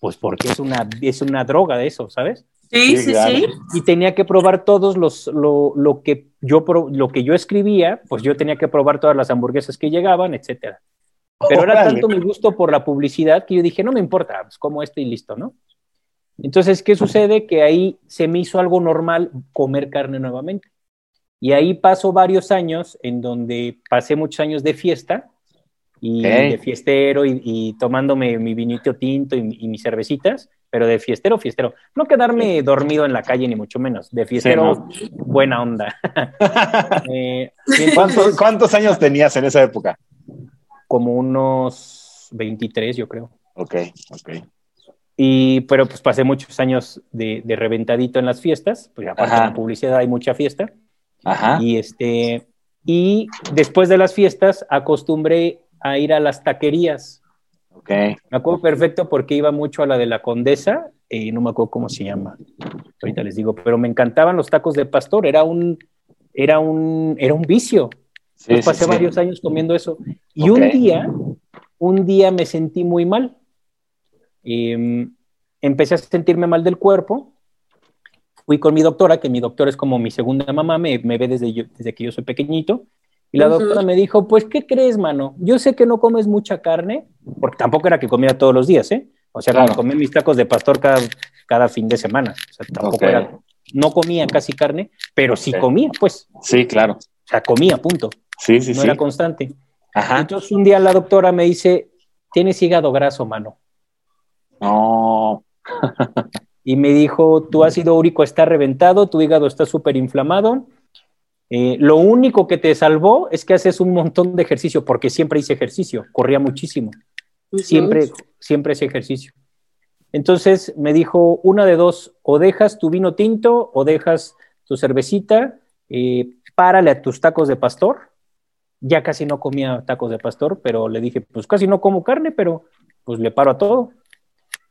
pues porque es una, es una droga de eso, ¿sabes? Sí, sí, sí. Y tenía que probar todos los, lo, lo, que yo, lo que yo escribía, pues yo tenía que probar todas las hamburguesas que llegaban, etcétera. Pero era tanto mi gusto por la publicidad que yo dije, no me importa, pues como este y listo, ¿no? Entonces, ¿qué sucede? Que ahí se me hizo algo normal comer carne nuevamente. Y ahí paso varios años en donde pasé muchos años de fiesta y de fiestero y, tomándome mi vinito tinto y, mis cervecitas, pero de fiestero, fiestero. No quedarme dormido en la calle ni mucho menos, de fiestero, buena onda. [laughs] Eh, ¿Cuántos, ¿Cuántos años tenías en esa época? Como unos 23, yo creo. Ok, ok. Y, pero pues pasé muchos años de, reventadito en las fiestas, pues aparte de la publicidad hay mucha fiesta. Ajá. Y, este, y después de las fiestas acostumbré a ir a las taquerías. Ok. Me acuerdo perfecto porque iba mucho a la de la Condesa, y no me acuerdo cómo se llama, ahorita les digo, pero me encantaban los tacos de pastor, era un, era un, era un vicio. Sí, pasé varios años comiendo eso. Y un día, un día me sentí muy mal Em, empecé a sentirme mal del cuerpo. Fui con mi doctora, que mi doctora es como mi segunda mamá, me, ve desde, desde que yo soy pequeñito. Y la doctora me dijo, pues, ¿qué crees, mano? Yo sé que no comes mucha carne, porque tampoco era que comiera todos los días, ¿eh? O sea, claro. comía mis tacos de pastor cada, cada fin de semana. O sea, tampoco era, no comía casi carne, pero sí comía, pues. Sí, claro. O sea, comía, punto. Sí, sí, no era constante. Ajá. Entonces un día la doctora me dice, tienes hígado graso, mano. No. [laughs] y me dijo, tu ácido úrico está reventado, tu hígado está súper inflamado. Eh, lo único que te salvó es que haces un montón de ejercicio, porque siempre hice ejercicio, corría muchísimo. Siempre, siempre ese ejercicio. Entonces me dijo, una de dos, o dejas tu vino tinto o dejas tu cervecita, eh, párale a tus tacos de pastor. Ya casi no comía tacos de pastor, pero le dije, pues casi no como carne, pero pues le paro a todo.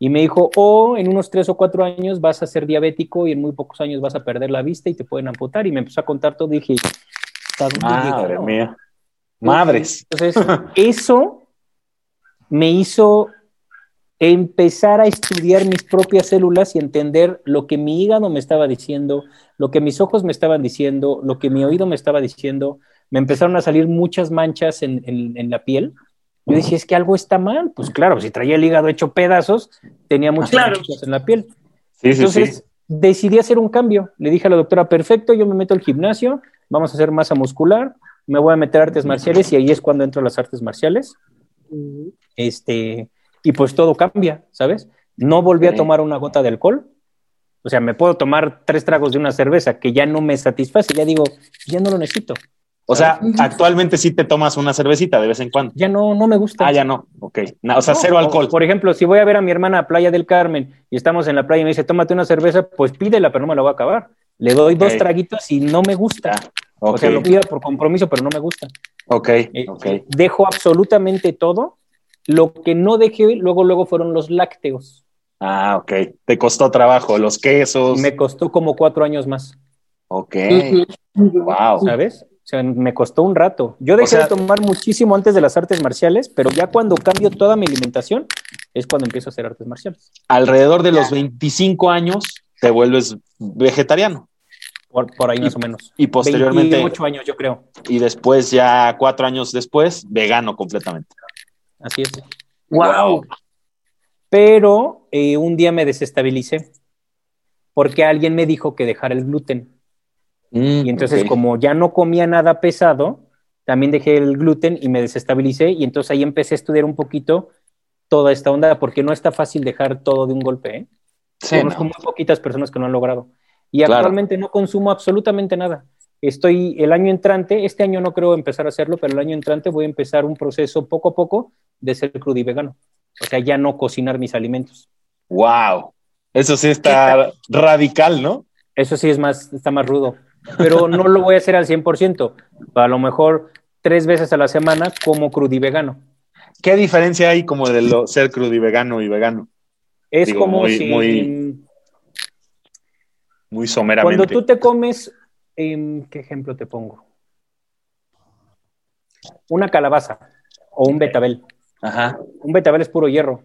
Y me dijo, o en unos tres o cuatro años vas a ser diabético y en muy pocos años vas a perder la vista y te pueden amputar. Y me empezó a contar todo y dije, madre mía, madres. Entonces, [laughs] eso me hizo empezar a estudiar mis propias células y entender lo que mi hígado me estaba diciendo, lo que mis ojos me estaban diciendo, lo que mi oído me estaba diciendo. Me empezaron a salir muchas manchas en, en la piel yo decía, es que algo está mal. Pues claro, si traía el hígado hecho pedazos, tenía muchas claro. en la piel. Entonces decidí hacer un cambio. Le dije a la doctora, perfecto, yo me meto al gimnasio, vamos a hacer masa muscular, me voy a meter artes marciales y ahí es cuando entro a las artes marciales. Este, y pues todo cambia, ¿sabes? No volví a tomar una gota de alcohol. O sea, me puedo tomar tres tragos de una cerveza que ya no me satisface, ya digo, ya no lo necesito. O sea, actualmente sí te tomas una cervecita de vez en cuando. Ya no, no me gusta. Ah, ya no. Ok. o sea, cero alcohol. Por ejemplo, si voy a ver a mi hermana a Playa del Carmen y estamos en la playa y me dice, tómate una cerveza, pues pídela, pero no me la voy a acabar. Le doy dos traguitos y no me gusta. O sea, lo pido por compromiso, pero no me gusta. Ok, eh, Dejo absolutamente todo. Lo que no dejé luego, luego fueron los lácteos. Ah, ok. Te costó trabajo, los quesos. Me costó como cuatro años más. Ok. Wow. ¿Sabes? O sea, me costó un rato. Yo dejé de tomar muchísimo antes de las artes marciales, pero ya cuando cambio toda mi alimentación es cuando empiezo a hacer artes marciales. Alrededor de los 25 años te vuelves vegetariano. Por, ahí más o menos. Y posteriormente. 28 años, yo creo. Y después, ya cuatro años después, vegano completamente. Así es. ¡Wow! Pero eh, un día me desestabilicé porque alguien me dijo que dejara el gluten. Mm, y entonces, como ya no comía nada pesado, también dejé el gluten y me desestabilicé. Y entonces ahí empecé a estudiar un poquito toda esta onda, porque no está fácil dejar todo de un golpe. ¿eh? Conozco muy poquitas personas que no han logrado. Y actualmente no consumo absolutamente nada. Estoy el año entrante, este año no creo empezar a hacerlo, pero el año entrante voy a empezar un proceso poco a poco de ser crudo y vegano. O sea, ya no cocinar mis alimentos. ¡Wow! Eso sí está radical, ¿no? Eso sí es más, está más rudo pero no lo voy a hacer al 100%. A lo mejor tres veces a la semana como vegano. ¿Qué diferencia hay como de lo, ser vegano y vegano? Es como muy, si... Muy, muy someramente. Cuando tú te comes, ¿qué ejemplo te pongo? Una calabaza o un betabel. Ajá. Un betabel es puro hierro.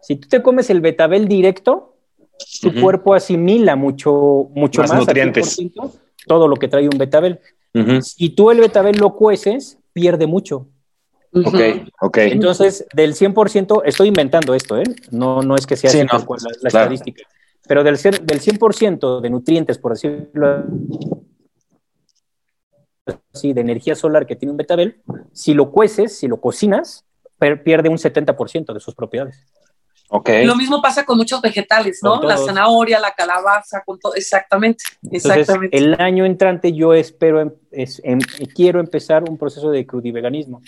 Si tú te comes el betabel directo, tu cuerpo asimila mucho, mucho más, nutrientes. Todo lo que trae un betabel. Si tú el betabel lo cueces, pierde mucho. Ok, ok. Entonces, del 100%, estoy inventando esto, ¿eh? No, no es que sea así la, estadística, pero del, del 100% de nutrientes, por decirlo así, de energía solar que tiene un betabel, si lo cueces, si lo cocinas, pierde un 70% de sus propiedades. Okay. Lo mismo pasa con muchos vegetales, ¿no? La zanahoria, la calabaza, con todo, exactamente, exactamente. el año entrante yo espero, em, em, quiero empezar un proceso de crudiveganismo.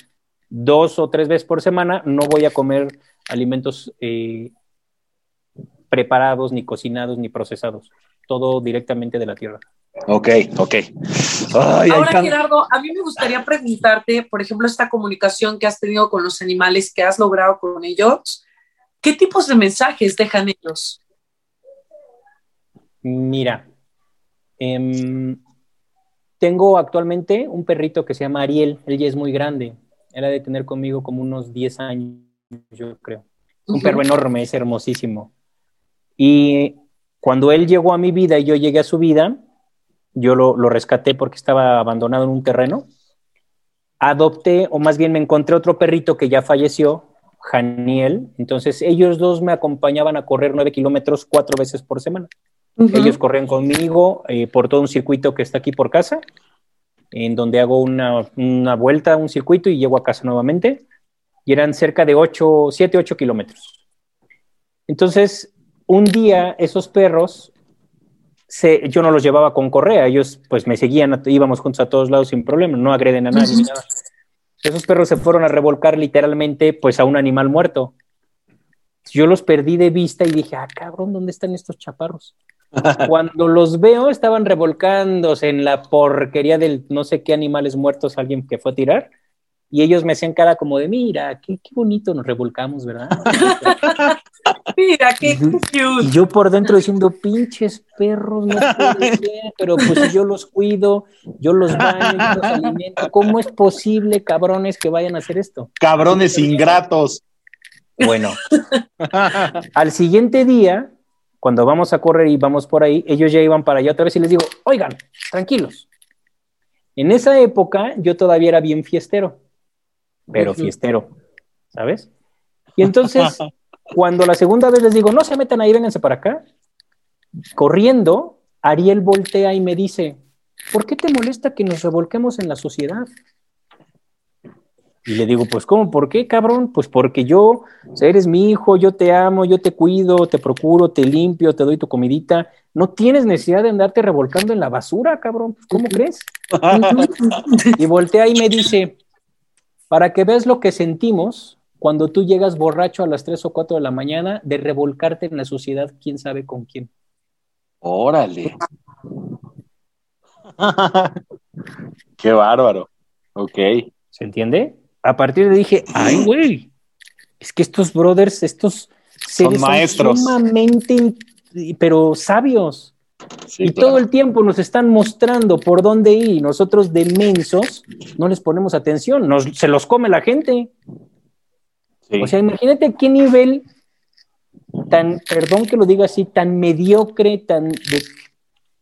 Dos o tres veces por semana no voy a comer alimentos eh, preparados, ni cocinados, ni procesados. Todo directamente de la tierra. Ok, ok. Ahora, Gerardo, a mí me gustaría preguntarte, por ejemplo, esta comunicación que has tenido con los animales, que has logrado con ellos, ¿qué tipos de mensajes dejan ellos? Mira, em, tengo actualmente un perrito que se llama Ariel, él ya es muy grande, él ha de tener conmigo como unos 10 años, yo creo. Un perro enorme, es hermosísimo. Y cuando él llegó a mi vida y yo llegué a su vida, yo lo, rescaté porque estaba abandonado en un terreno. Adopté, o más bien me encontré otro perrito que ya falleció, Janiel. Entonces ellos dos me acompañaban a correr nueve kilómetros cuatro veces por semana. Ellos corrían conmigo eh, por todo un circuito que está aquí por casa, en donde hago una, una, vuelta, un circuito y llego a casa nuevamente. Y eran cerca de ocho, siete, ocho kilómetros. Entonces, un día esos perros yo no los llevaba con correa, ellos pues me seguían, íbamos juntos a todos lados sin problema, no agreden a nadie ni nada. Esos perros se fueron a revolcar literalmente pues a un animal muerto. Yo los perdí de vista y dije, ah, cabrón, ¿dónde están estos chaparros? [laughs] Cuando los veo, estaban revolcándose en la porquería del no sé qué animales muertos, alguien que fue a tirar y ellos me hacían cara como de, mira, qué, qué bonito nos revolcamos, ¿verdad? [laughs] mira, qué cute. Y yo por dentro diciendo, pinches perros, no [laughs] puede ser, pero pues yo los cuido, yo los baño, yo los alimento. ¿Cómo es posible, cabrones, que vayan a hacer esto? Cabrones ingratos. Bueno, [laughs] al siguiente día, cuando vamos a correr y vamos por ahí, ellos ya iban para allá otra vez y les digo, oigan, tranquilos. En esa época yo todavía era bien fiestero pero fiestero, ¿sabes? Y entonces, [laughs] cuando la segunda vez les digo, no se metan ahí, vénganse para acá, corriendo, Ariel voltea y me dice, ¿por qué te molesta que nos revolquemos en la sociedad? Y le digo, pues, ¿cómo? ¿Por qué, cabrón? Pues porque yo, eres mi hijo, yo te amo, yo te cuido, te procuro, te limpio, te doy tu comidita. No tienes necesidad de andarte revolcando en la basura, cabrón. ¿Cómo crees? [laughs] y voltea y me dice, para que veas lo que sentimos cuando tú llegas borracho a las 3 o 4 de la mañana de revolcarte en la sociedad, quién sabe con quién. Órale. [laughs] Qué bárbaro. Ok. ¿Se entiende? A partir de dije, ay, güey, es que estos brothers, estos seres son maestros. sumamente, pero sabios y todo el tiempo nos están mostrando por dónde ir y nosotros de mensos no les ponemos atención, nos, se los come la gente. O sea, imagínate qué nivel tan, perdón que lo diga así, tan mediocre, tan de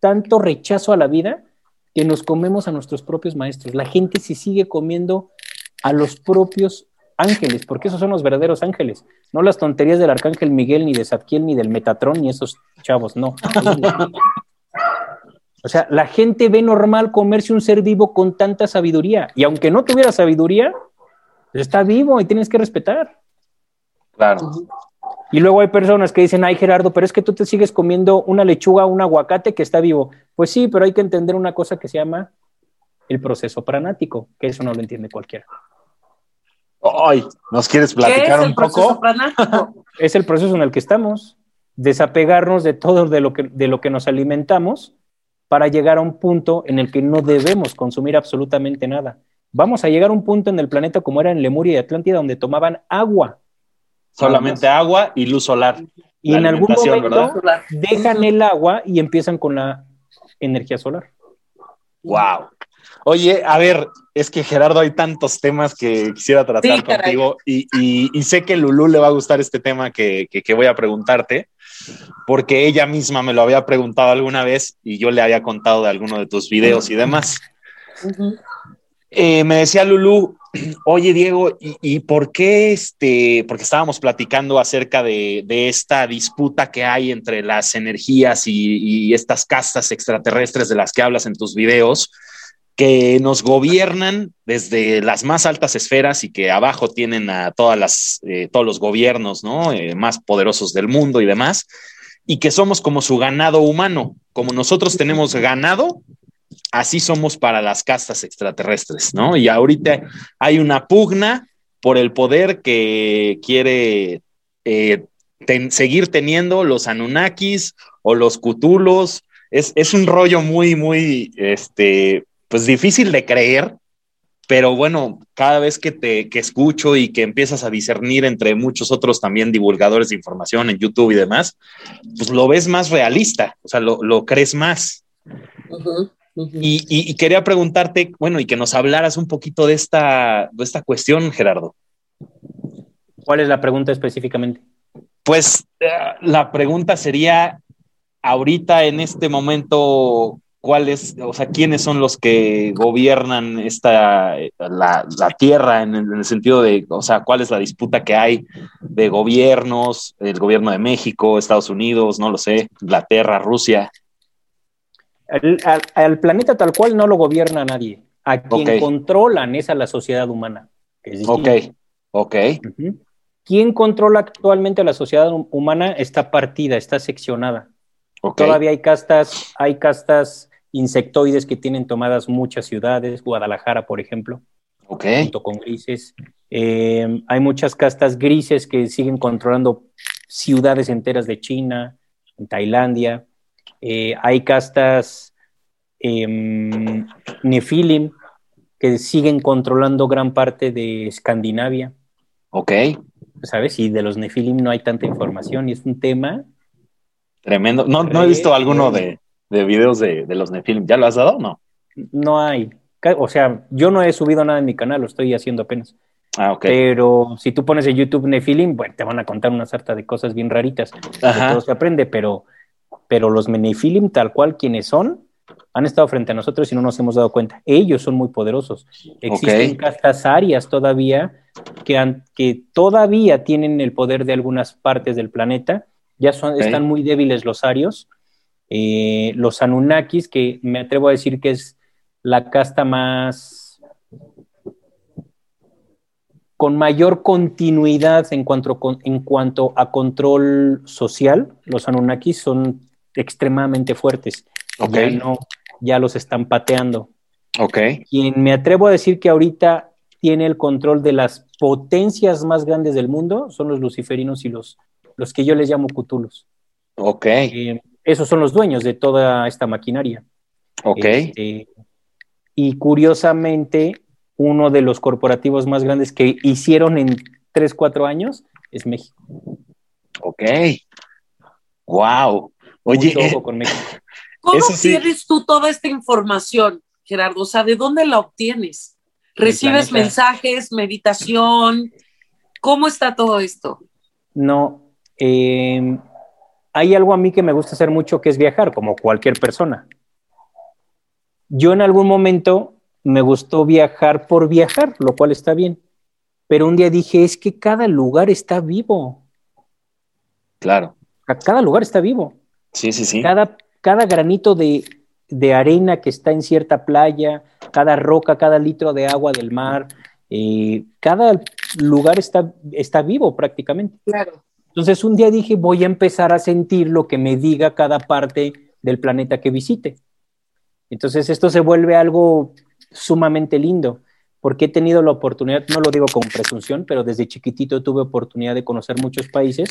tanto rechazo a la vida, que nos comemos a nuestros propios maestros. La gente se sigue comiendo a los propios ángeles, porque esos son los verdaderos ángeles, no las tonterías del arcángel Miguel, ni de Zadkiel, ni del Metatron, ni esos chavos, no. o sea, la gente ve normal comerse un ser vivo con tanta sabiduría, y aunque no tuviera sabiduría, está vivo y tienes que respetar. Claro. Y luego hay personas que dicen, ay Gerardo, pero es que tú te sigues comiendo una lechuga, un aguacate que está vivo. Pues sí, pero hay que entender una cosa que se llama el proceso pranático, que eso no lo entiende cualquiera. Ay, ¿nos quieres platicar un poco? [laughs] es el proceso en el que estamos, desapegarnos de todo de lo, que, de lo que nos alimentamos para llegar a un punto en el que no debemos consumir absolutamente nada. Vamos a llegar a un punto en el planeta como era en Lemuria y Atlántida, donde tomaban agua. Solamente agua y luz solar. Y en algún momento dejan el agua y empiezan con la energía solar. Wow. Oye, a ver, es que Gerardo, hay tantos temas que quisiera tratar contigo y, sé que Lulú le va a gustar este tema que, voy a preguntarte, porque ella misma me lo había preguntado alguna vez y yo le había contado de alguno de tus videos y demás. Eh, me decía Lulú, [clears throat] oye Diego, ¿y, por qué este? Porque estábamos platicando acerca de, esta disputa que hay entre las energías y, estas castas extraterrestres de las que hablas en tus videos que nos gobiernan desde las más altas esferas y que abajo tienen a todas las, eh, todos los gobiernos ¿no? Eh, más poderosos del mundo y demás, y que somos como su ganado humano. Como nosotros tenemos ganado, así somos para las castas extraterrestres, ¿no? Y ahorita hay una pugna por el poder que quiere eh, seguir teniendo los Anunnakis o los Cutulos. Es, es un rollo muy, muy, este, pues difícil de creer, pero bueno, cada vez que te que escucho y que empiezas a discernir entre muchos otros también divulgadores de información en YouTube y demás, pues lo ves más realista, o sea, lo, crees más. Y, quería preguntarte, bueno, y que nos hablaras un poquito de esta, de esta cuestión, Gerardo. ¿Cuál es la pregunta específicamente? Pues eh, la pregunta sería, ahorita en este momento, cuáles, o sea, quiénes son los que gobiernan esta, la, tierra en el, sentido de, o sea, cuál es la disputa que hay de gobiernos, el gobierno de México, Estados Unidos, no lo sé, Inglaterra, Rusia. Al, planeta tal cual no lo gobierna nadie. A quien controlan es a la sociedad humana. ok, ok. ¿Quién controla actualmente a la sociedad humana? Está partida, está seccionada. Todavía hay castas, hay castas insectoides que tienen tomadas muchas ciudades, Guadalajara, por ejemplo, junto con grises. Eh, hay muchas castas grises que siguen controlando ciudades enteras de China, en Tailandia. Eh, hay castas eh, Nefilim que siguen controlando gran parte de Escandinavia. Ok. ¿Sabes? Y de los Nefilim no hay tanta información y es un tema. Tremendo. No, no he visto alguno de, de videos de, los Nephilim. ¿Ya lo has dado o no? No hay. O sea, yo no he subido nada en mi canal, lo estoy haciendo apenas. Ah, ok. Pero si tú pones en YouTube Nephilim, bueno, te van a contar una sarta de cosas bien raritas. Ajá. Todo se aprende, pero, pero los Nephilim, tal cual quienes son, han estado frente a nosotros y no nos hemos dado cuenta. Ellos son muy poderosos. Existen castas arias todavía que, que todavía tienen el poder de algunas partes del planeta. Ya son, están muy débiles los arios eh, los Anunnakis, que me atrevo a decir que es la casta más con mayor continuidad en cuanto, en cuanto a control social, los Anunnakis son extremadamente fuertes. Ya, no, ya los están pateando. Okay. Quien me atrevo a decir que ahorita tiene el control de las potencias más grandes del mundo son los luciferinos y los, los que yo les llamo cutulos. Ok. Eh, esos son los dueños de toda esta maquinaria. Ok. Este, y curiosamente, uno de los corporativos más grandes que hicieron en 3, 4 años es México. Ok. Wow. Oye, eh, con México. [laughs] ¿cómo tienes tú toda esta información, Gerardo? O sea, ¿de dónde la obtienes? ¿Recibes mensajes, meditación? ¿Cómo está todo esto? No, eh, hay algo a mí que me gusta hacer mucho que es viajar, como cualquier persona. Yo en algún momento me gustó viajar por viajar, lo cual está bien. Pero un día dije, es que cada lugar está vivo. Claro. Cada lugar está vivo. Sí, sí, sí. Cada, cada granito de, arena que está en cierta playa, cada roca, cada litro de agua del mar, eh, cada lugar está, está vivo prácticamente. Claro. Entonces un día dije, voy a empezar a sentir lo que me diga cada parte del planeta que visite. Entonces esto se vuelve algo sumamente lindo, porque he tenido la oportunidad, no lo digo con presunción, pero desde chiquitito tuve oportunidad de conocer muchos países,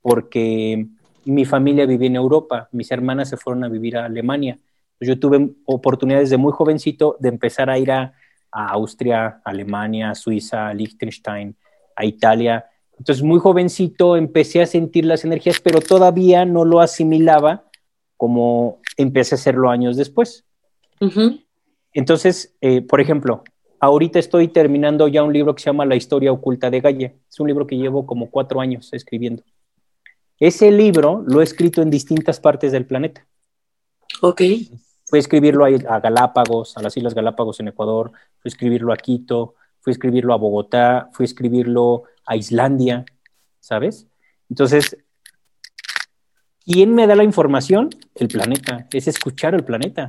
porque mi familia vivía en Europa, mis hermanas se fueron a vivir a Alemania. Yo tuve oportunidad desde muy jovencito de empezar a ir a, a Austria, Alemania, Suiza, Liechtenstein, a Italia, entonces, muy jovencito empecé a sentir las energías, pero todavía no lo asimilaba como empecé a hacerlo años después. Entonces, eh, por ejemplo, ahorita estoy terminando ya un libro que se llama La historia oculta de Gaia. Es un libro que llevo como cuatro años escribiendo. Ese libro lo he escrito en distintas partes del planeta. Ok. Fui a escribirlo a, a Galápagos, a las Islas Galápagos en Ecuador, fui a escribirlo a Quito, fui a escribirlo a Bogotá, fui a escribirlo a Islandia, ¿sabes? Entonces, ¿quién me da la información? El planeta, es escuchar el planeta.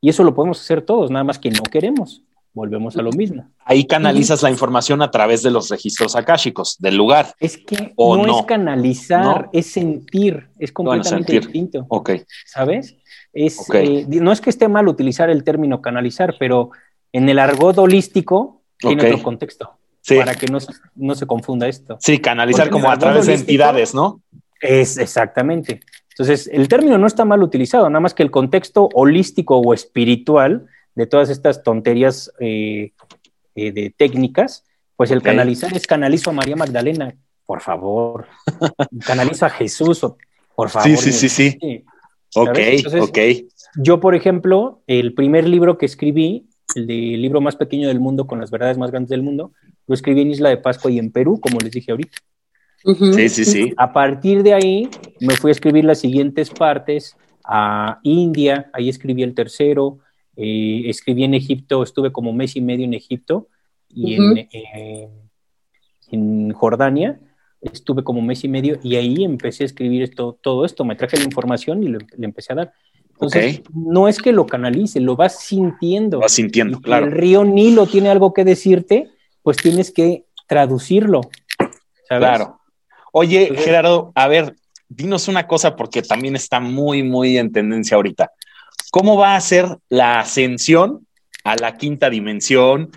Y eso lo podemos hacer todos, nada más que no queremos. Volvemos a lo mismo. Ahí canalizas la información a través de los registros akáshicos del lugar. Es que ¿O no, no? es canalizar, ¿No? es sentir, es completamente distinto. Ok, ¿sabes? Es, eh, no es que esté mal utilizar el término canalizar, pero en el argot holístico tiene otro contexto, sí. para que no, se- no se confunda esto. Sí, canalizar Porque como a través de entidades, ¿no? Es exactamente. Entonces, el término no está mal utilizado, nada más que el contexto holístico o espiritual de todas estas tonterías eh, eh, de técnicas, pues el canalizar es canalizo a María Magdalena, por favor. [laughs] canalizo a Jesús, por favor. Sí, sí, sí, sí. Sí. Ok, ok. Yo, por ejemplo, el primer libro que escribí, el, de- libro más pequeño del mundo con las verdades más grandes del mundo, lo escribí en Isla de Pascua y en Perú, como les dije ahorita. Sí, sí, sí. A partir de ahí me fui a escribir las siguientes partes a India, ahí escribí el tercero, eh, escribí en Egipto, estuve como mes y medio en Egipto y en, eh, en Jordania, estuve como mes y medio y ahí empecé a escribir esto, todo esto, me traje la información y le, le empecé a dar. Entonces, no es que lo canalice, lo vas sintiendo. Vas sintiendo, Y claro. El río Nilo tiene algo que decirte, pues tienes que traducirlo. ¿sabes? Claro. Oye, Gerardo, a ver, dinos una cosa porque también está muy, muy en tendencia ahorita. ¿Cómo va a ser la ascensión a la quinta dimensión?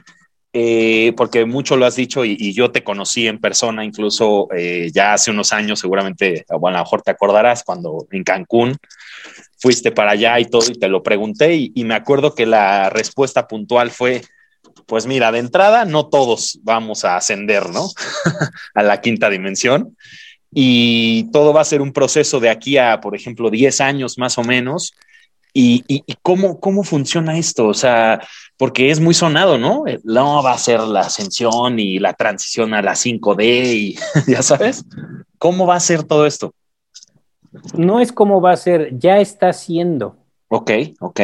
Eh, porque mucho lo has dicho y, yo te conocí en persona incluso eh, ya hace unos años, seguramente, o a lo mejor te acordarás, cuando en Cancún fuiste para allá y todo y te lo pregunté y, y me acuerdo que la respuesta puntual fue, pues mira, de entrada no todos vamos a ascender, ¿no? [laughs] a la quinta dimensión. Y todo va a ser un proceso de aquí a, por ejemplo, 10 años más o menos. ¿Y, y, y cómo, cómo funciona esto? O sea, porque es muy sonado, ¿no? Eh, No va a ser la ascensión y la transición a la 5D y [laughs] ya sabes. ¿Cómo va a ser todo esto? No es como va a ser, ya está siendo. Ok, ok.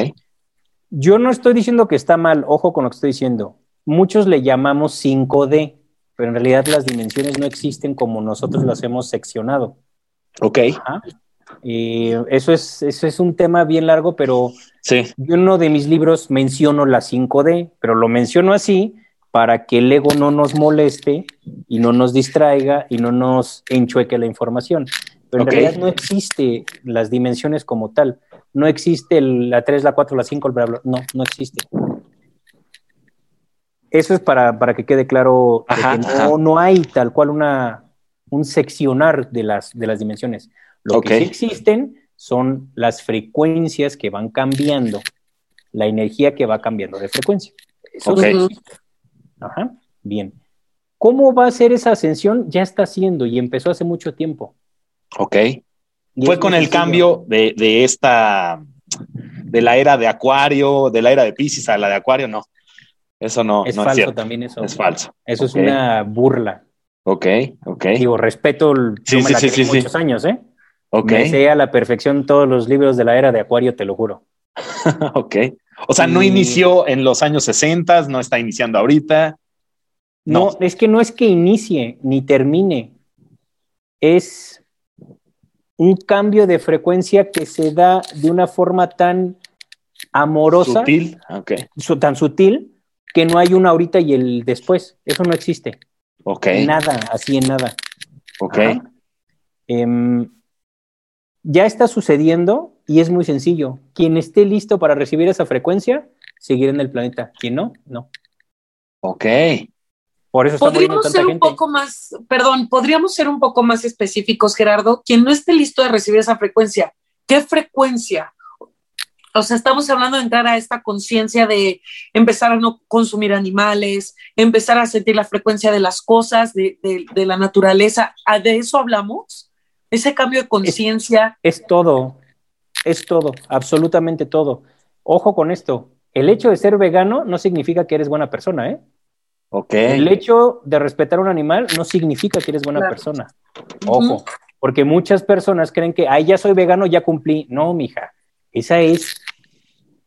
Yo no estoy diciendo que está mal, ojo con lo que estoy diciendo. Muchos le llamamos 5D, pero en realidad las dimensiones no existen como nosotros las hemos seccionado. Ok, Ajá. Eh, eso, es, eso es un tema bien largo, pero sí, yo en uno de mis libros menciono la 5D, pero lo menciono así para que el ego no nos moleste y no nos distraiga y no nos enchueque la información. Pero en realidad no existe las dimensiones como tal. No existe el- la 3, la 4, la 5, el bla, bla. No, no existe. Eso es para, para que quede claro Ajá, que no, no hay tal cual una, un seccionar de las, de las dimensiones. Lo que sí existen son las frecuencias que van cambiando, la energía que va cambiando de frecuencia. Eso Ok. sí existe. Ajá, bien. ¿Cómo va a ser esa ascensión? Ya está haciendo y empezó hace mucho tiempo. ok. Y Fue con el sencillo. cambio de, de esta, de la era de Acuario, de la era de Pisces a la de Acuario, no. Eso no, Es no es falso cierto. también eso. Es falso. Eso es una burla. Ok, ok. Digo, respeto, el- Sí, yo me sí, la sí, creí sí, sí. muchos años, ¿eh? Ok, Me sé a la perfección todos los libros de la era de Acuario, te lo juro. [laughs] ok. O sea, no Y- inició en los años 60, no está iniciando ahorita. No, No. es que no es que inicie ni termine. Es un cambio de frecuencia que se da de una forma tan amorosa, Sutil. Ok, su- tan sutil, que no hay un ahorita y el después. Eso no existe. ok, Nada, así en nada. ok. Ajá. Ya está sucediendo y es muy sencillo. Quien esté listo para recibir esa frecuencia, seguirá en el planeta. Quien no, no. Ok. Por eso Podríamos tanta ser un gente. poco más, perdón, podríamos ser un poco más específicos, Gerardo. Quien no esté listo de recibir esa frecuencia, ¿qué frecuencia? O sea, estamos hablando de entrar a esta conciencia de empezar a no consumir animales, empezar a sentir la frecuencia de las cosas, de, de- de la naturaleza. ¿Ah, ¿De eso hablamos? Ese cambio de conciencia. Es todo, es todo, absolutamente todo. Ojo con esto, el hecho de ser vegano no significa que eres buena persona, ¿eh? Ok. El hecho de respetar a un animal no significa que eres buena Claro. persona. Ojo, porque muchas personas creen que, ay, ya soy vegano, ya cumplí. No, mija, esa es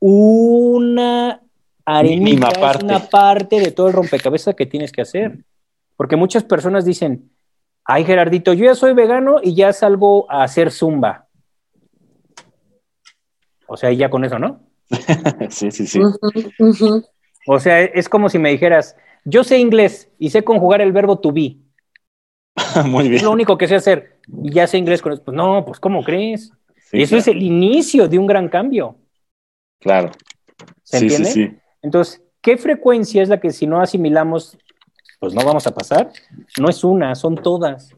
una arenita, Mínima es parte. una parte de todo el rompecabezas que tienes que hacer. Porque muchas personas dicen, ay, Gerardito, yo ya soy vegano y ya salgo a hacer zumba. O sea, y ya con eso, ¿no? [laughs] sí, sí, sí. O sea, es como si me dijeras, yo sé inglés y sé conjugar el verbo to be. [laughs] Muy Es bien. lo único que sé hacer. Y ya sé inglés con eso. Pues no, pues ¿cómo crees? Sí, y eso claro. es el inicio de un gran cambio. Claro. ¿Se sí, entiende? sí, sí. Entonces, ¿qué frecuencia es la que si no asimilamos, pues no vamos a pasar? No es una, son todas.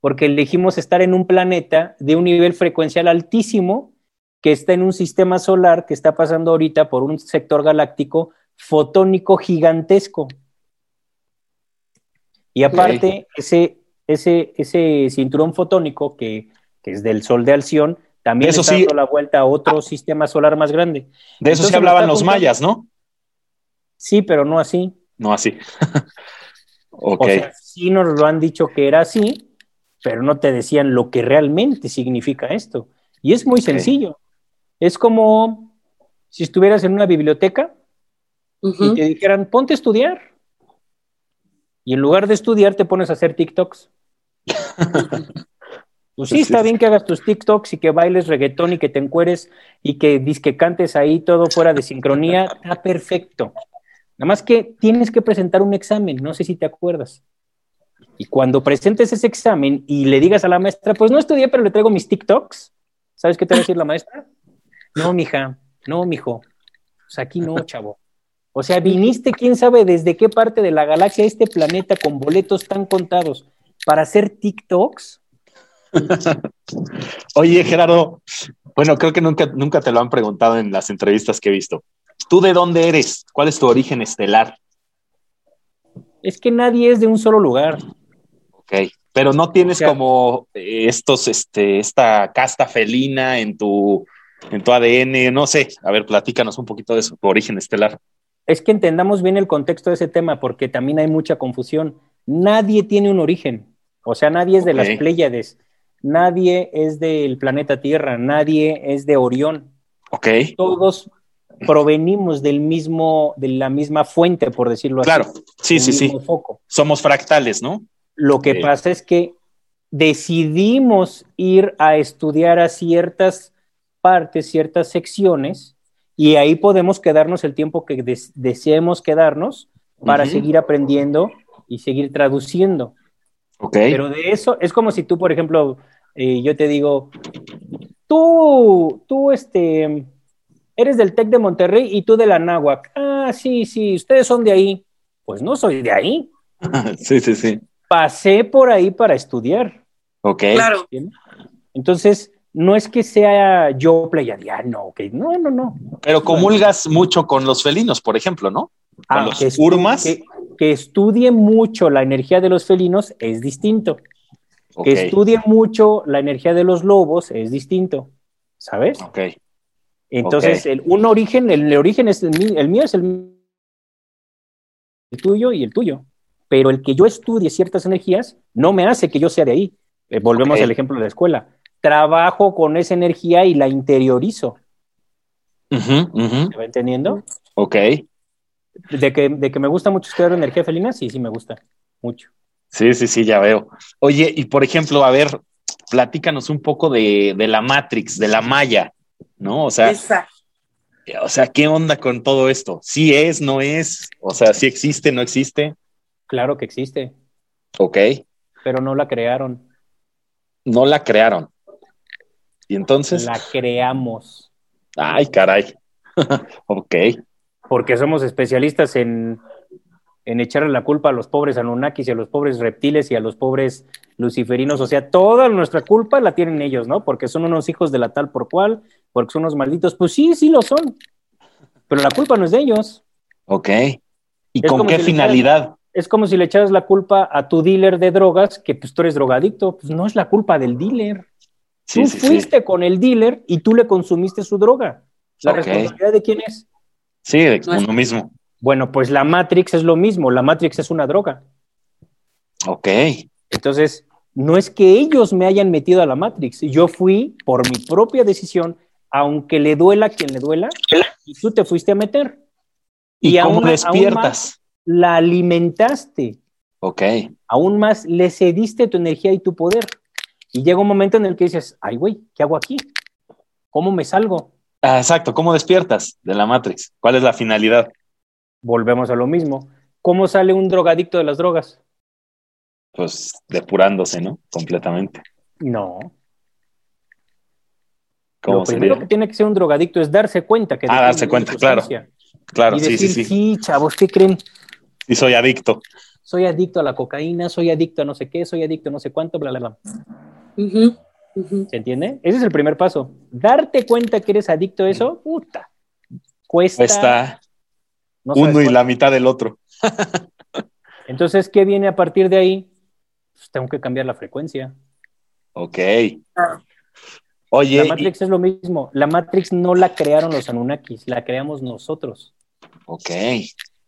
Porque elegimos estar en un planeta de un nivel frecuencial altísimo que está en un sistema solar que está pasando ahorita por un sector galáctico fotónico gigantesco. Y aparte, ese, ese, ese cinturón fotónico que, que es del Sol de Alción, también Eso está sí. dando la vuelta a otro sistema solar más grande. De eso Entonces, sí hablaban los mayas, ¿no? Sí, pero no así. No así. [laughs] O sea, sí nos lo han dicho que era así, pero no te decían lo que realmente significa esto. Y es muy sencillo. Es como si estuvieras en una biblioteca y te dijeran, ponte a estudiar. Y en lugar de estudiar, te pones a hacer TikToks. [laughs] Pues sí, está bien que hagas tus TikToks y que bailes reggaetón y que te encueres y que, dis- que cantes ahí todo fuera de sincronía. Está perfecto. Nada más que tienes que presentar un examen, no sé si te acuerdas. Y cuando presentes ese examen y le digas a la maestra, pues no estudié, pero le traigo mis TikToks, ¿sabes qué te va a decir la maestra? No, mija, no, mijo. Pues aquí no, chavo. O sea, viniste, quién sabe desde qué parte de la galaxia, este planeta, con boletos tan contados para hacer TikToks. [laughs] Oye, Gerardo, bueno, creo que nunca, nunca te lo han preguntado en las entrevistas que he visto. ¿Tú de dónde eres? ¿Cuál es tu origen estelar? Es que nadie es de un solo lugar. Ok. Pero no tienes O sea- como eh, estos, este, esta casta felina en tu, en tu ADN, no sé. A ver, platícanos un poquito de eso, tu origen estelar. Es que entendamos bien el contexto de ese tema, porque también hay mucha confusión. Nadie tiene un origen. O sea, nadie es de las Pléyades, nadie es del planeta Tierra, nadie es de Orión. Ok. Todos provenimos del mismo, de la misma fuente, por decirlo Claro. así. Sí, del sí, sí. foco. Somos fractales, ¿no? Lo que pasa es que decidimos ir a estudiar a ciertas partes, ciertas secciones, y ahí podemos quedarnos el tiempo que des- deseemos quedarnos para seguir aprendiendo y seguir traduciendo. Pero de eso es como si tú, por ejemplo, eh, yo te digo, tú, tú, este, eres del TEC de Monterrey y tú de la Náhuac. Ah, sí, sí, ustedes son de ahí. Pues no soy de ahí. [laughs] sí, sí, sí. Pasé por ahí para estudiar. Ok. Claro. Entonces, no es que sea yo pleiadiano, ok, no, no, no. Pero comulgas mucho con los felinos, por ejemplo, ¿no? Con Ah, los que urmas. Que, que estudie mucho la energía de los felinos es distinto. Que estudie mucho la energía de los lobos es distinto, ¿sabes? Ok. Entonces, el, un origen, el, origen es el, mío- el mío es el, el tuyo y el tuyo. Pero el que yo estudie ciertas energías no me hace que yo sea de ahí. Eh, volvemos al ejemplo de la escuela. Trabajo con esa energía y la interiorizo. ¿Me va entendiendo? Ok. De que, de que me gusta mucho estudiar energía felina, sí, sí me gusta mucho. Sí, sí, sí, ya veo. Oye, y por ejemplo, a ver, platícanos un poco de, de la Matrix, de la Maya, ¿no? O sea, Exacto. o sea, ¿qué onda con todo esto? ¿Sí es, no es? O sea, ¿sí existe, no existe? Claro que existe, Ok. pero no la crearon, No la crearon. Y entonces, la creamos. ay, caray. [laughs] ok. porque somos especialistas en, en echarle la culpa a los pobres Anunnakis y a los pobres reptiles y a los pobres luciferinos. O sea, toda nuestra culpa la tienen ellos, ¿no? Porque son unos hijos de la tal por cual, porque son unos malditos. Pues sí, sí lo son. Pero la culpa no es de ellos. Ok. ¿Y Es con qué si finalidad? Es como si le echaras la culpa a tu dealer de drogas, que pues tú eres drogadicto. Pues no es la culpa del dealer. Sí, tú sí, sí. fuiste con el dealer y tú le consumiste su droga. ¿La responsabilidad de quién es? Sí, de uno mismo. Bueno, pues la Matrix es lo mismo, la Matrix es una droga. Ok. Entonces, no es que ellos me hayan metido a la Matrix, yo fui por mi propia decisión, aunque le duela a quien le duela, y tú te fuiste a meter. ¿Y, cómo despiertas? la alimentaste. Ok. Aún más le cediste tu energía y tu poder. Y llega un momento en el que dices, ay, güey, ¿qué hago aquí? ¿Cómo me salgo? Ah, exacto, ¿cómo despiertas de la Matrix? ¿Cuál es la finalidad? Volvemos a lo mismo. ¿Cómo sale un drogadicto de las drogas? Pues depurándose, ¿no? Completamente. No. ¿Cómo lo primero que tiene que ser un drogadicto es darse cuenta que... Ah, darse cuenta, claro. Claro, sí, sí, sí. Sí, chavos, ¿qué creen? Sí, soy adicto. Soy adicto a la cocaína, soy adicto a no sé qué, soy adicto a no sé cuánto, bla, bla, bla. ¿Se entiende? Ese es el primer paso. Darte cuenta que eres adicto a eso, puta. Cuesta. Cuesta uno y la mitad del otro. [laughs] Entonces, ¿qué viene a partir de ahí? Pues tengo que cambiar la frecuencia. Ok. Oye. La Matrix es lo mismo. La Matrix no la crearon los Anunnakis, la creamos nosotros. Ok.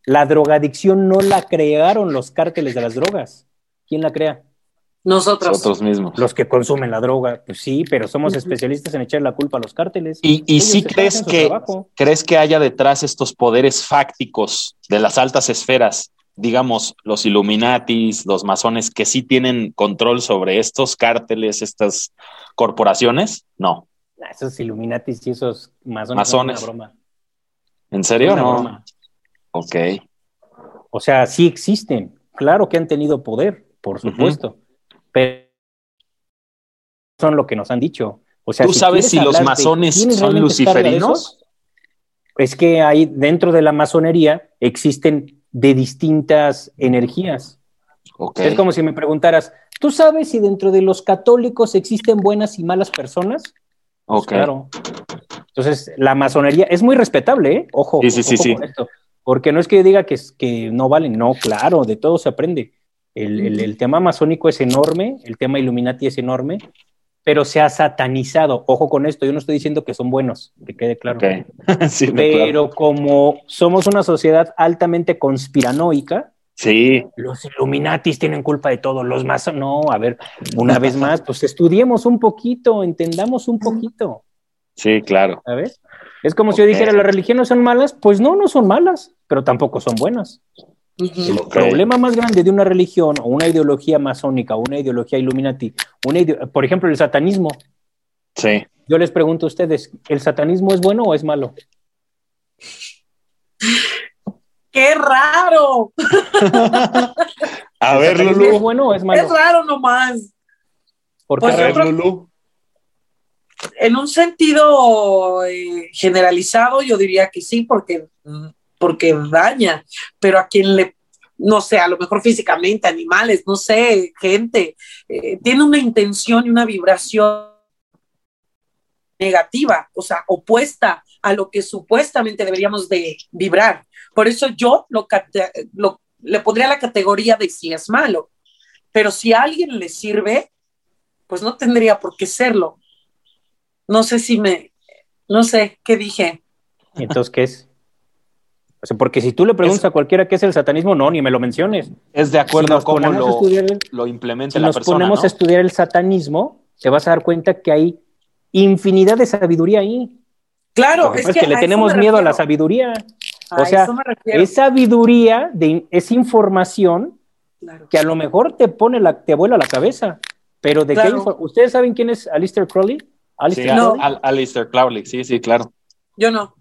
La drogadicción no la crearon los cárteles de las drogas. ¿Quién la crea? Nosotros. Nosotros mismos. Los que consumen la droga, pues sí, pero somos especialistas en echar la culpa a los cárteles. ¿Y, y sí crees que, crees que haya detrás estos poderes fácticos de las altas esferas, digamos, los Illuminatis, los masones, que sí tienen control sobre estos cárteles, estas corporaciones? No. Esos Illuminatis y esos masones. masones. Son una broma. ¿En serio? no. Broma. Ok. O sea, sí existen. Claro que han tenido poder, por supuesto pero son lo que nos han dicho. O sea, ¿Tú sabes si los masones son luciferinos? Es que hay dentro de la masonería existen de distintas energías. Okay. Es como si me preguntaras, ¿tú sabes si dentro de los católicos existen buenas y malas personas? Pues claro. Entonces, la masonería es muy respetable, ¿eh? Ojo, sí, sí, sí, esto. Porque no es que yo diga que, que no valen, no, claro, de todo se aprende. El, tema masónico es enorme, el tema Illuminati es enorme, pero se ha satanizado. Ojo con esto, yo no estoy diciendo que son buenos, que quede claro. [laughs] pero como somos una sociedad altamente conspiranoica, sí. los Illuminatis tienen culpa de todo, los masones, no, a ver, una vez [laughs] más, pues estudiemos un poquito, entendamos un poquito. Sí, claro. ¿Sabes? Es como si yo dijera, las religiones son malas, pues no, no son malas, pero tampoco son buenas. El problema más grande de una religión o una ideología masónica o una ideología illuminati, por ejemplo, el satanismo. Sí. Yo les pregunto a ustedes, ¿el satanismo es bueno o es malo? ¡Qué raro! [laughs] a ver, Lulu. ¿Es bueno o es malo? Es raro nomás. ¿Por qué? Pues a ver, Lulu. En un sentido eh, generalizado, yo diría que sí, porque mm, porque daña, pero a quien le, no sé, a lo mejor físicamente, animales, no sé, gente, eh, tiene una intención y una vibración negativa, o sea, opuesta a lo que supuestamente deberíamos de vibrar. Por eso yo lo, le pondría la categoría de si es malo, pero si a alguien le sirve, pues no tendría por qué serlo. No sé si me, no sé, ¿qué dije? Entonces, ¿qué es? O sea, porque si tú le preguntas a cualquiera qué es el satanismo, no, ni me lo menciones. Es de acuerdo a cómo lo, lo implementa si la persona. Si nos ponemos a estudiar el satanismo, te vas a dar cuenta que hay infinidad de sabiduría ahí. Claro, es, que, le tenemos miedo a la sabiduría. o sea, es sabiduría, de, es información que a lo mejor te pone la, te vuela la cabeza. Pero de qué ¿Ustedes saben quién es Alistair Crowley? Alistair sí, Crowley? Alistair Crowley, sí, sí, claro. Yo no.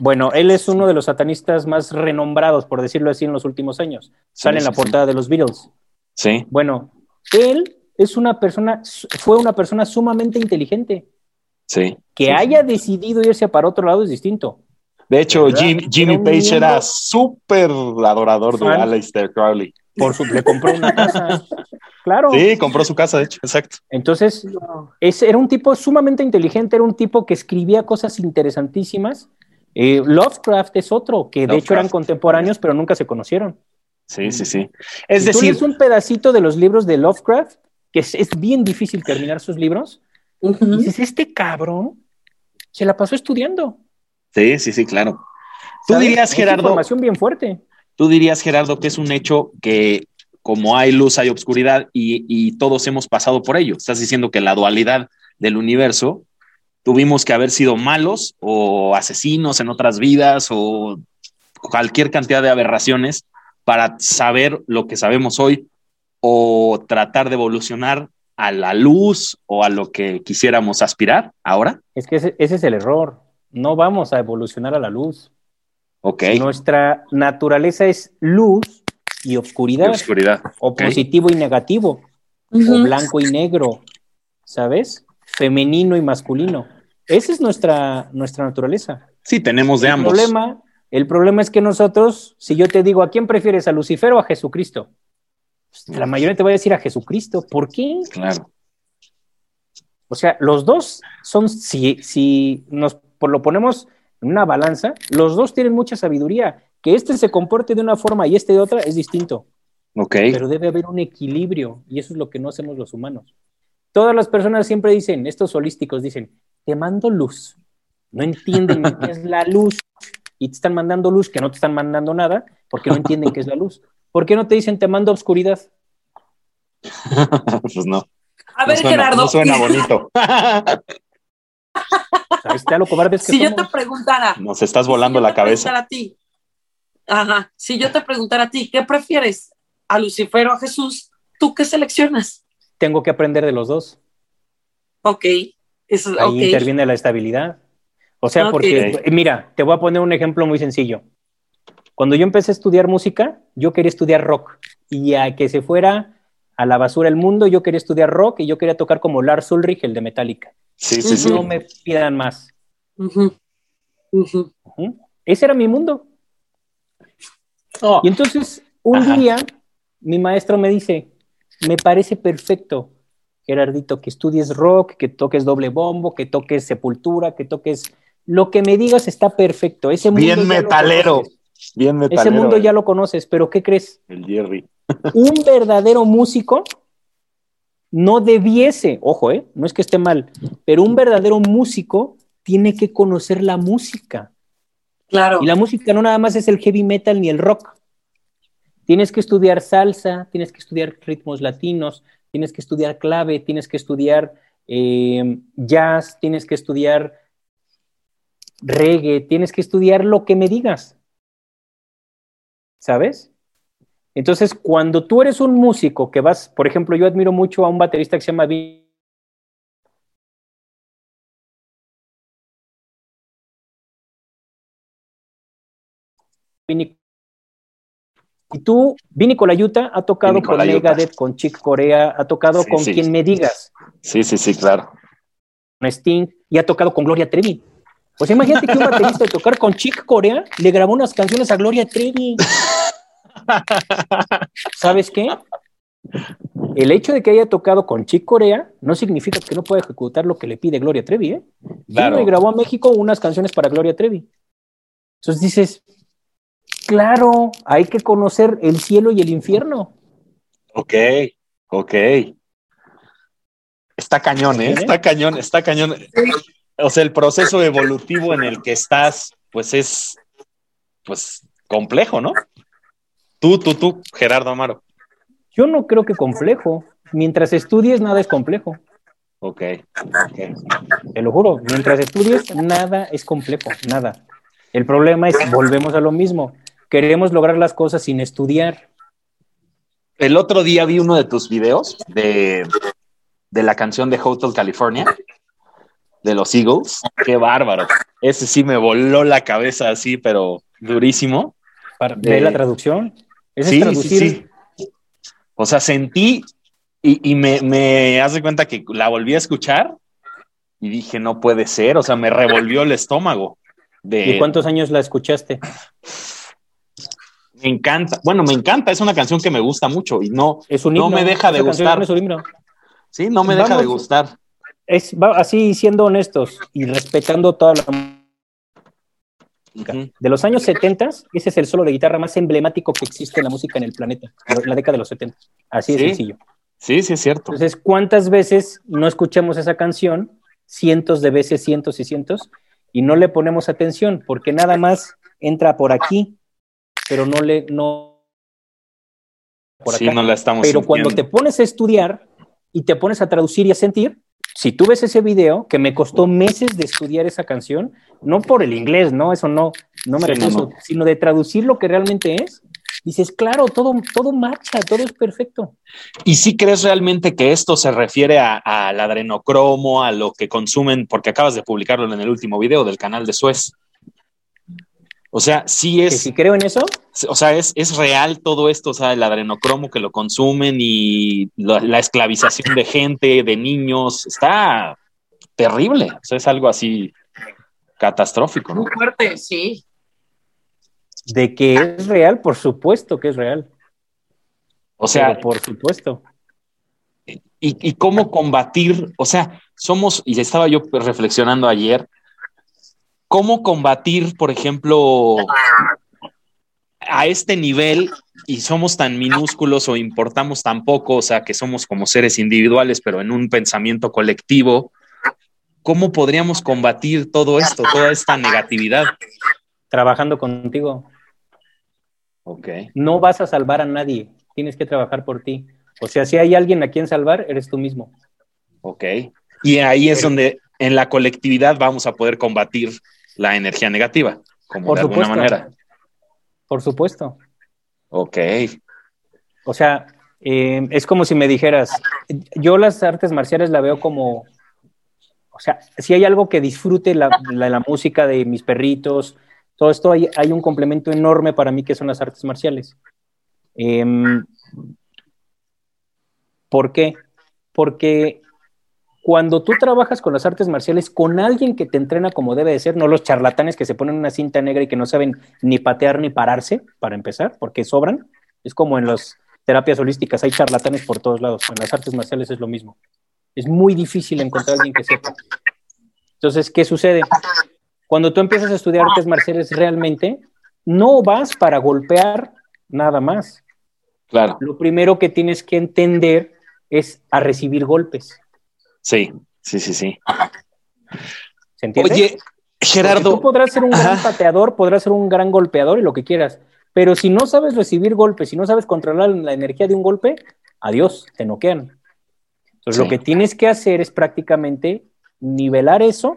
Bueno, él es uno de los satanistas más renombrados, por decirlo así, en los últimos años. Sale en la portada de los Beatles. Sí. Bueno, él es una persona, fue una persona sumamente inteligente. Sí. Que haya decidido irse para otro lado es distinto. De hecho, Jimmy Page era súper adorador de Aleister Crowley. Por su, le compró una casa. [laughs] claro. Sí, compró su casa, de hecho, exacto. Entonces, era un tipo sumamente inteligente, era un tipo que escribía cosas interesantísimas eh, Lovecraft es otro, que de hecho eran contemporáneos, pero nunca se conocieron. Sí, sí, sí. Es decir, es un pedacito de los libros de Lovecraft, que es, bien difícil terminar sus libros. Y dices, este cabrón se la pasó estudiando. Sí, sí, sí, claro. Tú dirías, Es Gerardo, información bien fuerte. tú dirías, Gerardo, que es un hecho que como hay luz, hay obscuridad y, y todos hemos pasado por ello. Estás diciendo que la dualidad del universo tuvimos que haber sido malos o asesinos en otras vidas o cualquier cantidad de aberraciones para saber lo que sabemos hoy o tratar de evolucionar a la luz o a lo que quisiéramos aspirar ahora. Es que ese, ese es el error. No vamos a evolucionar a la luz. Ok. Nuestra naturaleza es luz y Y oscuridad, oscuridad. o positivo y negativo, o blanco y negro, ¿sabes? Femenino y masculino. Esa es nuestra, nuestra naturaleza. Sí, tenemos de el ambos. Problema, el problema es que nosotros, si yo te digo, ¿a quién prefieres, a Lucifer o a Jesucristo? Pues, la mayoría te va a decir a Jesucristo. ¿Por qué? Claro. O sea, los dos son, si, si nos por- lo ponemos en una balanza, los dos tienen mucha sabiduría. Que este se comporte de una forma y este de otra es distinto, Ok. pero debe haber un equilibrio y eso es lo que no hacemos los humanos. Todas las personas siempre dicen, estos holísticos dicen, te mando luz. No entienden [laughs] qué es la luz y te están mandando luz que no te están mandando nada porque no entienden qué es la luz. ¿Por qué no te dicen te mando obscuridad? [laughs] pues no. A no ver, suena, Gerardo, no suena bonito. [laughs] Ahí está lo cobardes que si yo te preguntara, Nos estás si volando yo la te cabeza. a ti, ajá, si yo te preguntara a ti, ¿qué prefieres? ¿A Lucifer o a Jesús? ¿Tú qué seleccionas? Tengo que aprender de los dos. Ok, eso, Ahí interviene la estabilidad. O sea, porque, mira, te voy a poner un ejemplo muy sencillo. Cuando yo empecé a estudiar música, yo quería estudiar rock y a que se fuera a la basura el mundo, yo quería estudiar rock y yo quería tocar como Lars Ulrich, el de Metallica. Sí, sí, sí. No me pidan más. Ujú. Ujú. Ese era mi mundo. Oh, Y entonces, un Ajá. día, mi maestro me dice, me parece perfecto, Gerardito, que estudies rock, que toques doble bombo, que toques sepultura, que toques... Lo que me digas está perfecto. Ese mundo Bien ya lo metalero. conoces. bien metalero. Ese mundo el- ya lo conoces, pero ¿qué crees? El Jerry. [laughs] Un verdadero músico no debiese, ojo, eh, no es que esté mal, pero un verdadero músico tiene que conocer la música. Claro. Y la música no nada más es el heavy metal ni el rock. Tienes que estudiar salsa, tienes que estudiar ritmos latinos, tienes que estudiar clave, tienes que estudiar eh, jazz, tienes que estudiar reggae, tienes que estudiar lo que me digas. ¿Sabes? Entonces, cuando tú eres un músico que vas, por ejemplo, yo admiro mucho a un baterista que se llama Vin- Vini. Y tú, Vini Colaiuta ha tocado Vini con Colaiuta. Megadeth, con Chick Corea, ha tocado Sí, con sí. quien me digas, Sí, sí, sí, claro. con Sting, y ha tocado con Gloria Trevi. Pues imagínate que un baterista de tocar con Chick Corea le grabó unas canciones a Gloria Trevi. ¿Sabes qué? El hecho de que haya tocado con Chick Corea no significa que no pueda ejecutar lo que le pide Gloria Trevi, ¿eh? Claro. Vino y grabó a México unas canciones para Gloria Trevi. Entonces dices, claro, hay que conocer el cielo y el infierno. Ok, ok. Está cañón, ¿eh? Está cañón, está cañón. O sea, el proceso evolutivo en el que estás, pues es, pues, complejo, ¿no? Tú, tú, tú, Gerardo Amaro. Yo no creo que complejo. Mientras estudies, nada es complejo. Ok, ok. Te lo juro, mientras estudies, nada es complejo, nada. El problema es, volvemos a lo mismo, queremos lograr las cosas sin estudiar. El otro día vi uno de tus videos de, de la canción de Hotel California, de los Eagles. Qué bárbaro. Ese sí me voló la cabeza así, pero durísimo. ¿Ve la traducción? Ese Sí, es traducir. sí, sí. O sea, sentí y, y me, me hace cuenta que la volví a escuchar y dije, no puede ser. O sea, me revolvió el estómago. De, ¿Y cuántos años la escuchaste? [laughs] Me encanta. Bueno, me encanta. Es una canción que me gusta mucho y no, Es un No me deja de gustar. Es, un himno. sí, no me deja de gustar. Es- así siendo honestos y respetando toda la Ujú. de los años 70, ese es el solo de guitarra más emblemático que existe en la música en el planeta, en la década de los 70. Así de Sí. sencillo. Sí, sí, es cierto. Entonces, ¿cuántas veces no escuchamos esa canción? Cientos de veces, cientos y cientos, y no le ponemos atención, porque nada más entra por aquí, pero no le, no. Por sí, no la estamos Pero cuando te pones a estudiar y te pones a traducir y a sentir, si tú ves ese video, que me costó meses de estudiar esa canción, no por el inglés, no, eso no, no me sí, sino de traducir lo que realmente es, dices, claro, todo, todo marcha, todo es perfecto. ¿Y si crees realmente que esto se refiere al adrenocromo, a lo que consumen, porque acabas de publicarlo en el último video del canal de Suez? O sea, sí es. si creo en eso? O sea, es, es, real todo esto, o sea, el adrenocromo que lo consumen y la, la, esclavización de gente, de niños, está terrible. O sea, es algo así catastrófico. ¿no? Muy fuerte, sí. De que es real, por supuesto que es real. O sea, Pero por supuesto. Y, y cómo combatir, o sea, somos, y estaba yo reflexionando ayer, cómo combatir, por ejemplo, a este nivel y somos tan minúsculos o importamos tan poco, o sea, que somos como seres individuales, pero en un pensamiento colectivo, ¿cómo podríamos combatir todo esto, toda esta negatividad? Trabajando contigo. Ok. No vas a salvar a nadie, tienes que trabajar por ti. O sea, si hay alguien a quien salvar, eres tú mismo. Ok. Y ahí es donde en la colectividad vamos a poder combatir la energía negativa, como por de supuesto. alguna manera. Por supuesto. Ok. O sea, eh, es como si me dijeras, yo las artes marciales la veo como, o sea, si hay algo que disfrute la, la, la música de mis perritos, todo esto, hay, hay, un complemento enorme para mí que son las artes marciales. Eh, ¿Por qué? Porque cuando tú trabajas con las artes marciales con alguien que te entrena como debe de ser, no los charlatanes que se ponen una cinta negra y que no saben ni patear ni pararse, para empezar, porque sobran. Es como en las terapias holísticas, hay charlatanes por todos lados. En las artes marciales es lo mismo. Es muy difícil encontrar a alguien que sepa. Entonces, ¿qué sucede? Cuando tú empiezas a estudiar artes marciales realmente, no vas para golpear nada más. Claro. Lo primero que tienes que entender es a recibir golpes. Sí, sí, sí, sí. ¿Se entiende? Oye, Gerardo. Tú podrás ser un gran Ajá. pateador, podrás ser un gran golpeador y lo que quieras, pero si no sabes recibir golpes, si no sabes controlar la energía de un golpe, adiós, te noquean. Entonces, sí. lo que tienes que hacer es prácticamente nivelar eso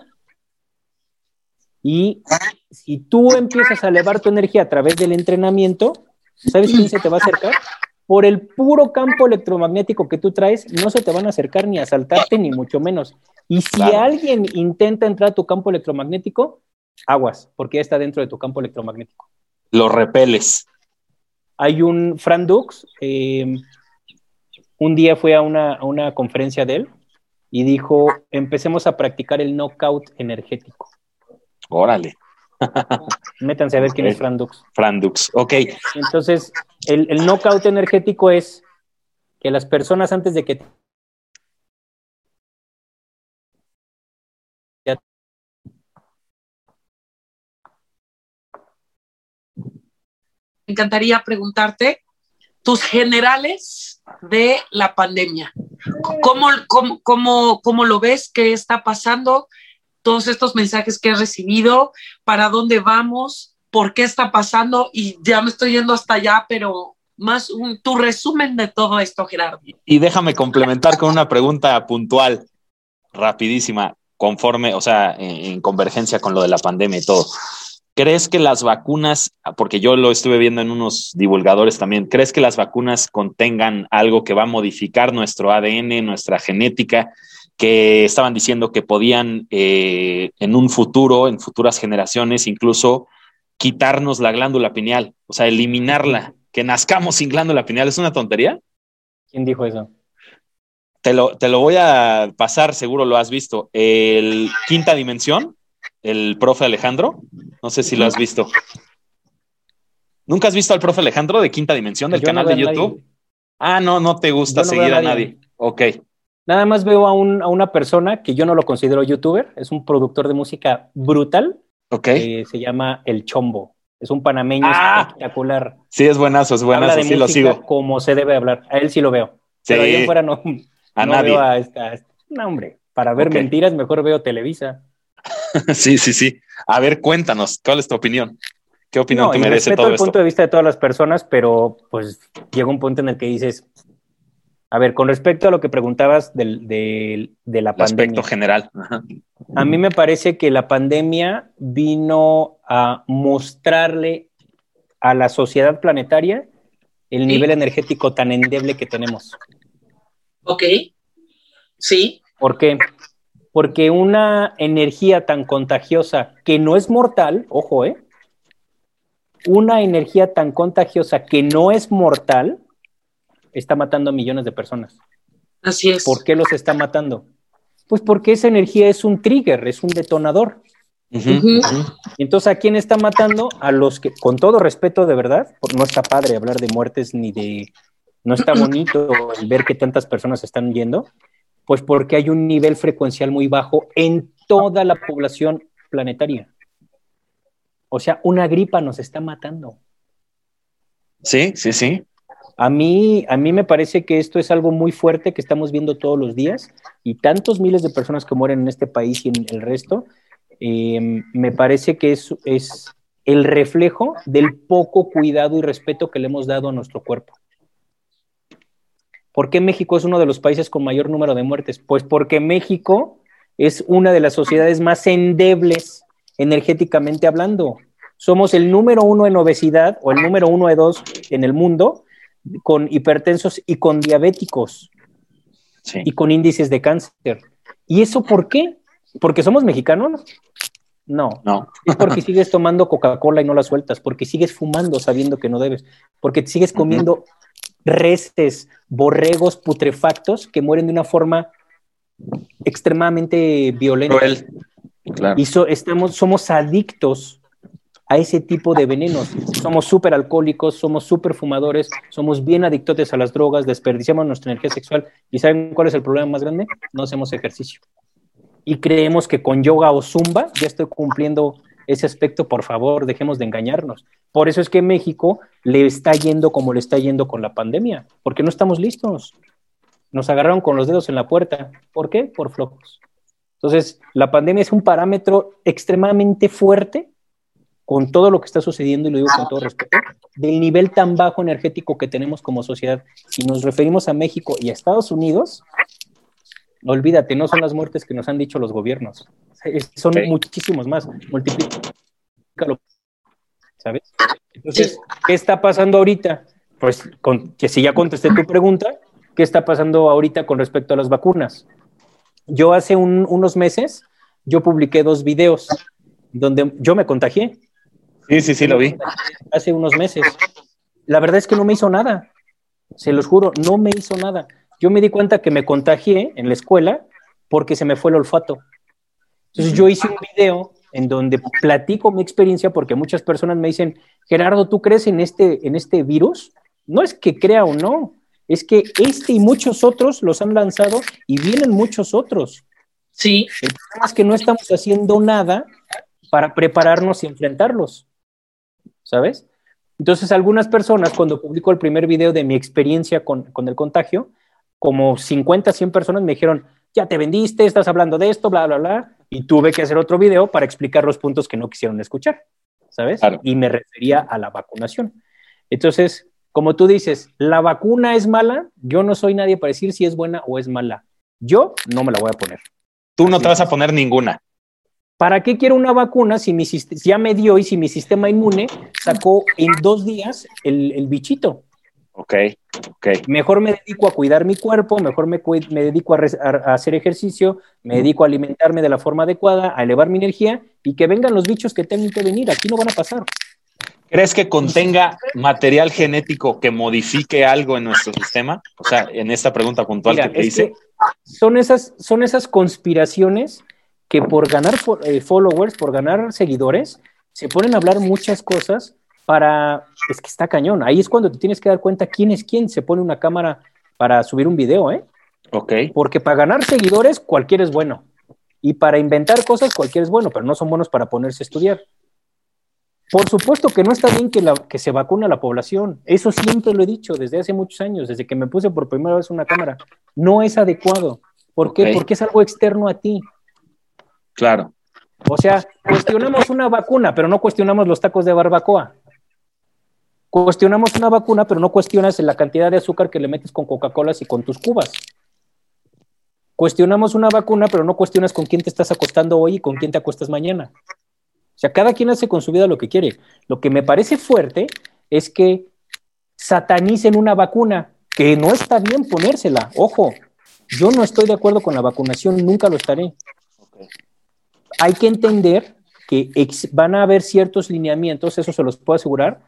y si tú empiezas a elevar tu energía a través del entrenamiento, ¿sabes quién se te va a acercar? Por el puro campo electromagnético que tú traes, no se te van a acercar ni a asaltarte, ni mucho menos. Y si claro. alguien intenta entrar a tu campo electromagnético, aguas, porque ya está dentro de tu campo electromagnético. Lo repeles. Hay un Fran Dux, eh, un día fue a una, a una conferencia de él y dijo, empecemos a practicar el knockout energético. Órale. Métanse a ver quién es Fran Dux. Fran Dux, ok. Entonces, el, el knockout energético es que las personas antes de que Me encantaría preguntarte tus generales de la pandemia. ¿Cómo, cómo, cómo, cómo lo ves? ¿Qué está pasando? Todos estos mensajes que has recibido, ¿para dónde vamos? ¿Por qué está pasando? Y ya me estoy yendo hasta allá, pero más un, tu resumen de todo esto, Gerardo. Y déjame complementar con una pregunta puntual, rapidísima, conforme, o sea, en, en convergencia con lo de la pandemia y todo. ¿Crees que las vacunas, porque yo lo estuve viendo en unos divulgadores también, ¿crees que las vacunas contengan algo que va a modificar nuestro ADN, nuestra genética, que estaban diciendo que podían eh, en un futuro, en futuras generaciones, incluso quitarnos la glándula pineal, o sea, eliminarla, que nazcamos sin glándula pineal? ¿Es una tontería? ¿Quién dijo eso? Te lo, te lo voy a pasar, seguro lo has visto. El Quinta Dimensión el profe Alejandro. No sé si lo has visto. ¿Nunca has visto al profe Alejandro de Quinta Dimensión del Yo canal no de YouTube? nadie. Ah, no, no te gusta no seguir a nadie. nadie. Ok, Nada más veo a, un, a una persona que yo no lo considero youtuber, es un productor de música brutal, ok. eh, se llama El Chombo. Es un panameño Ah. espectacular. Sí, es buenazo, es Habla buenazo, de sí lo sigo. como se debe hablar. A él sí lo veo. Sí. Pero ahí fuera no, A no nadie. veo a esta, a esta- No, hombre, para ver Ok. mentiras mejor veo Televisa. [laughs] sí, sí, sí. A ver, cuéntanos, ¿cuál es tu opinión? ¿Qué opinión te merece respeto el punto de vista de todas las personas, pero pues llega un punto en el que dices, a ver, con respecto a lo que preguntabas del, del, de la el pandemia. Aspecto general. A mí me parece que la pandemia vino a mostrarle a la sociedad planetaria el nivel energético tan endeble que tenemos. Ok. Sí. ¿Por qué? Porque una energía tan contagiosa que no es mortal, ojo, ¿eh? Una energía tan contagiosa que no es mortal está matando a millones de personas. Así es. ¿Por qué los está matando? Pues porque esa energía es un trigger, es un detonador. Entonces, ¿a quién está matando? A los que, con todo respeto de verdad, no está padre hablar de muertes ni de, no está bonito ver que tantas personas están yendo, pues porque hay un nivel frecuencial muy bajo en toda la población planetaria. O sea, una gripa nos está matando. Sí, sí, sí. A mí, a mí me parece que esto es algo muy fuerte que estamos viendo todos los días y tantos miles de personas que mueren en este país y en el resto, eh, me parece que es, es el reflejo del poco cuidado y respeto que le hemos dado a nuestro cuerpo. ¿Por qué México es uno de los países con mayor número de muertes? Pues porque México es una de las sociedades más endebles energéticamente hablando. Somos el número uno en obesidad o el número uno de dos en el mundo con hipertensos y con diabéticos y con índices de cáncer. ¿Y eso por qué? ¿Porque somos mexicanos? No. No. [laughs] Es porque sigues tomando Coca-Cola y no la sueltas, porque sigues fumando sabiendo que no debes, porque sigues comiendo restes, borregos putrefactos que mueren de una forma extremadamente violenta. Claro. Y estamos, somos adictos a ese tipo de venenos. Somos súper alcohólicos, somos súper fumadores, somos bien adictos a las drogas, desperdiciamos nuestra energía sexual. ¿Y saben cuál es el problema más grande? No hacemos ejercicio. Y creemos que con yoga o zumba ya estoy cumpliendo ese aspecto, por favor, dejemos de engañarnos. Por eso es que México le está yendo como le está yendo con la pandemia, porque no estamos listos. Nos agarraron con los dedos en la puerta. ¿Por qué? Por flojos. Entonces, la pandemia es un parámetro extremadamente fuerte con todo lo que está sucediendo, y lo digo con todo respeto, del nivel tan bajo energético que tenemos como sociedad. Si nos referimos a México y a Estados Unidos, olvídate, no son las muertes que nos han dicho los gobiernos, son muchísimos más, multiplícalo, ¿sabes? Entonces, ¿qué está pasando ahorita? Pues, que si ya contesté tu pregunta, ¿qué está pasando ahorita con respecto a las vacunas? Yo hace unos meses, yo publiqué dos videos donde yo me contagié. Sí, sí, sí, lo vi. Hace unos meses. La verdad es que no me hizo nada. Se los juro, no me hizo nada. Yo me di cuenta que me contagié en la escuela porque se me fue el olfato. Entonces yo hice un video en donde platico mi experiencia porque muchas personas me dicen, Gerardo, ¿tú crees en este, en este virus? No es que crea o no, es que este y muchos otros los han lanzado y vienen muchos otros. Sí. El problema es que no estamos haciendo nada para prepararnos y enfrentarlos, ¿sabes? Entonces, algunas personas, cuando publico el primer video de mi experiencia con, con el contagio, como 50, 100 personas me dijeron, ya te vendiste, estás hablando de esto, bla, bla, bla, y tuve que hacer otro video para explicar los puntos que no quisieron escuchar, ¿sabes? Y me refería a la vacunación. Entonces, como tú dices, la vacuna es mala, yo no soy nadie para decir si es buena o es mala. Yo no me la voy a poner. Tú no te vas a poner ninguna. ¿Para qué quiero una vacuna si, mi, ya me dio y si mi sistema inmune sacó en dos días el, el bichito? Ok, ok. Mejor me dedico a cuidar mi cuerpo, mejor me, me dedico a, hacer ejercicio, me dedico a alimentarme de la forma adecuada, a elevar mi energía y que vengan los bichos que tengan que venir. Aquí no van a pasar. ¿Crees que contenga material genético que modifique algo en nuestro sistema? O sea, en esta pregunta puntual que te hice. son, esas, son esas conspiraciones que por ganar eh, followers, por ganar seguidores, se ponen a hablar muchas cosas para, es que está cañón, ahí es cuando te tienes que dar cuenta quién es quién se pone una cámara para subir un video, ¿eh? Ok. Porque para ganar seguidores cualquiera es bueno. Y para inventar cosas cualquiera es bueno, pero no son buenos para ponerse a estudiar. Por supuesto que no está bien que, la, que se vacune a la población. Eso siempre lo he dicho desde hace muchos años, desde que me puse por primera vez una cámara. No es adecuado. ¿Por qué? Porque es algo externo a ti. Claro. O sea, cuestionamos una vacuna, pero no cuestionamos los tacos de barbacoa. Cuestionamos una vacuna, pero no cuestionas la cantidad de azúcar que le metes con Coca-Cola y con tus cubas. Cuestionamos una vacuna, pero no cuestionas con quién te estás acostando hoy y con quién te acuestas mañana. O sea, cada quien hace con su vida lo que quiere. Lo que me parece fuerte es que satanicen una vacuna, que no está bien ponérsela. Ojo, yo no estoy de acuerdo con la vacunación, nunca lo estaré. Hay que entender que van a haber ciertos lineamientos, eso se los puedo asegurar,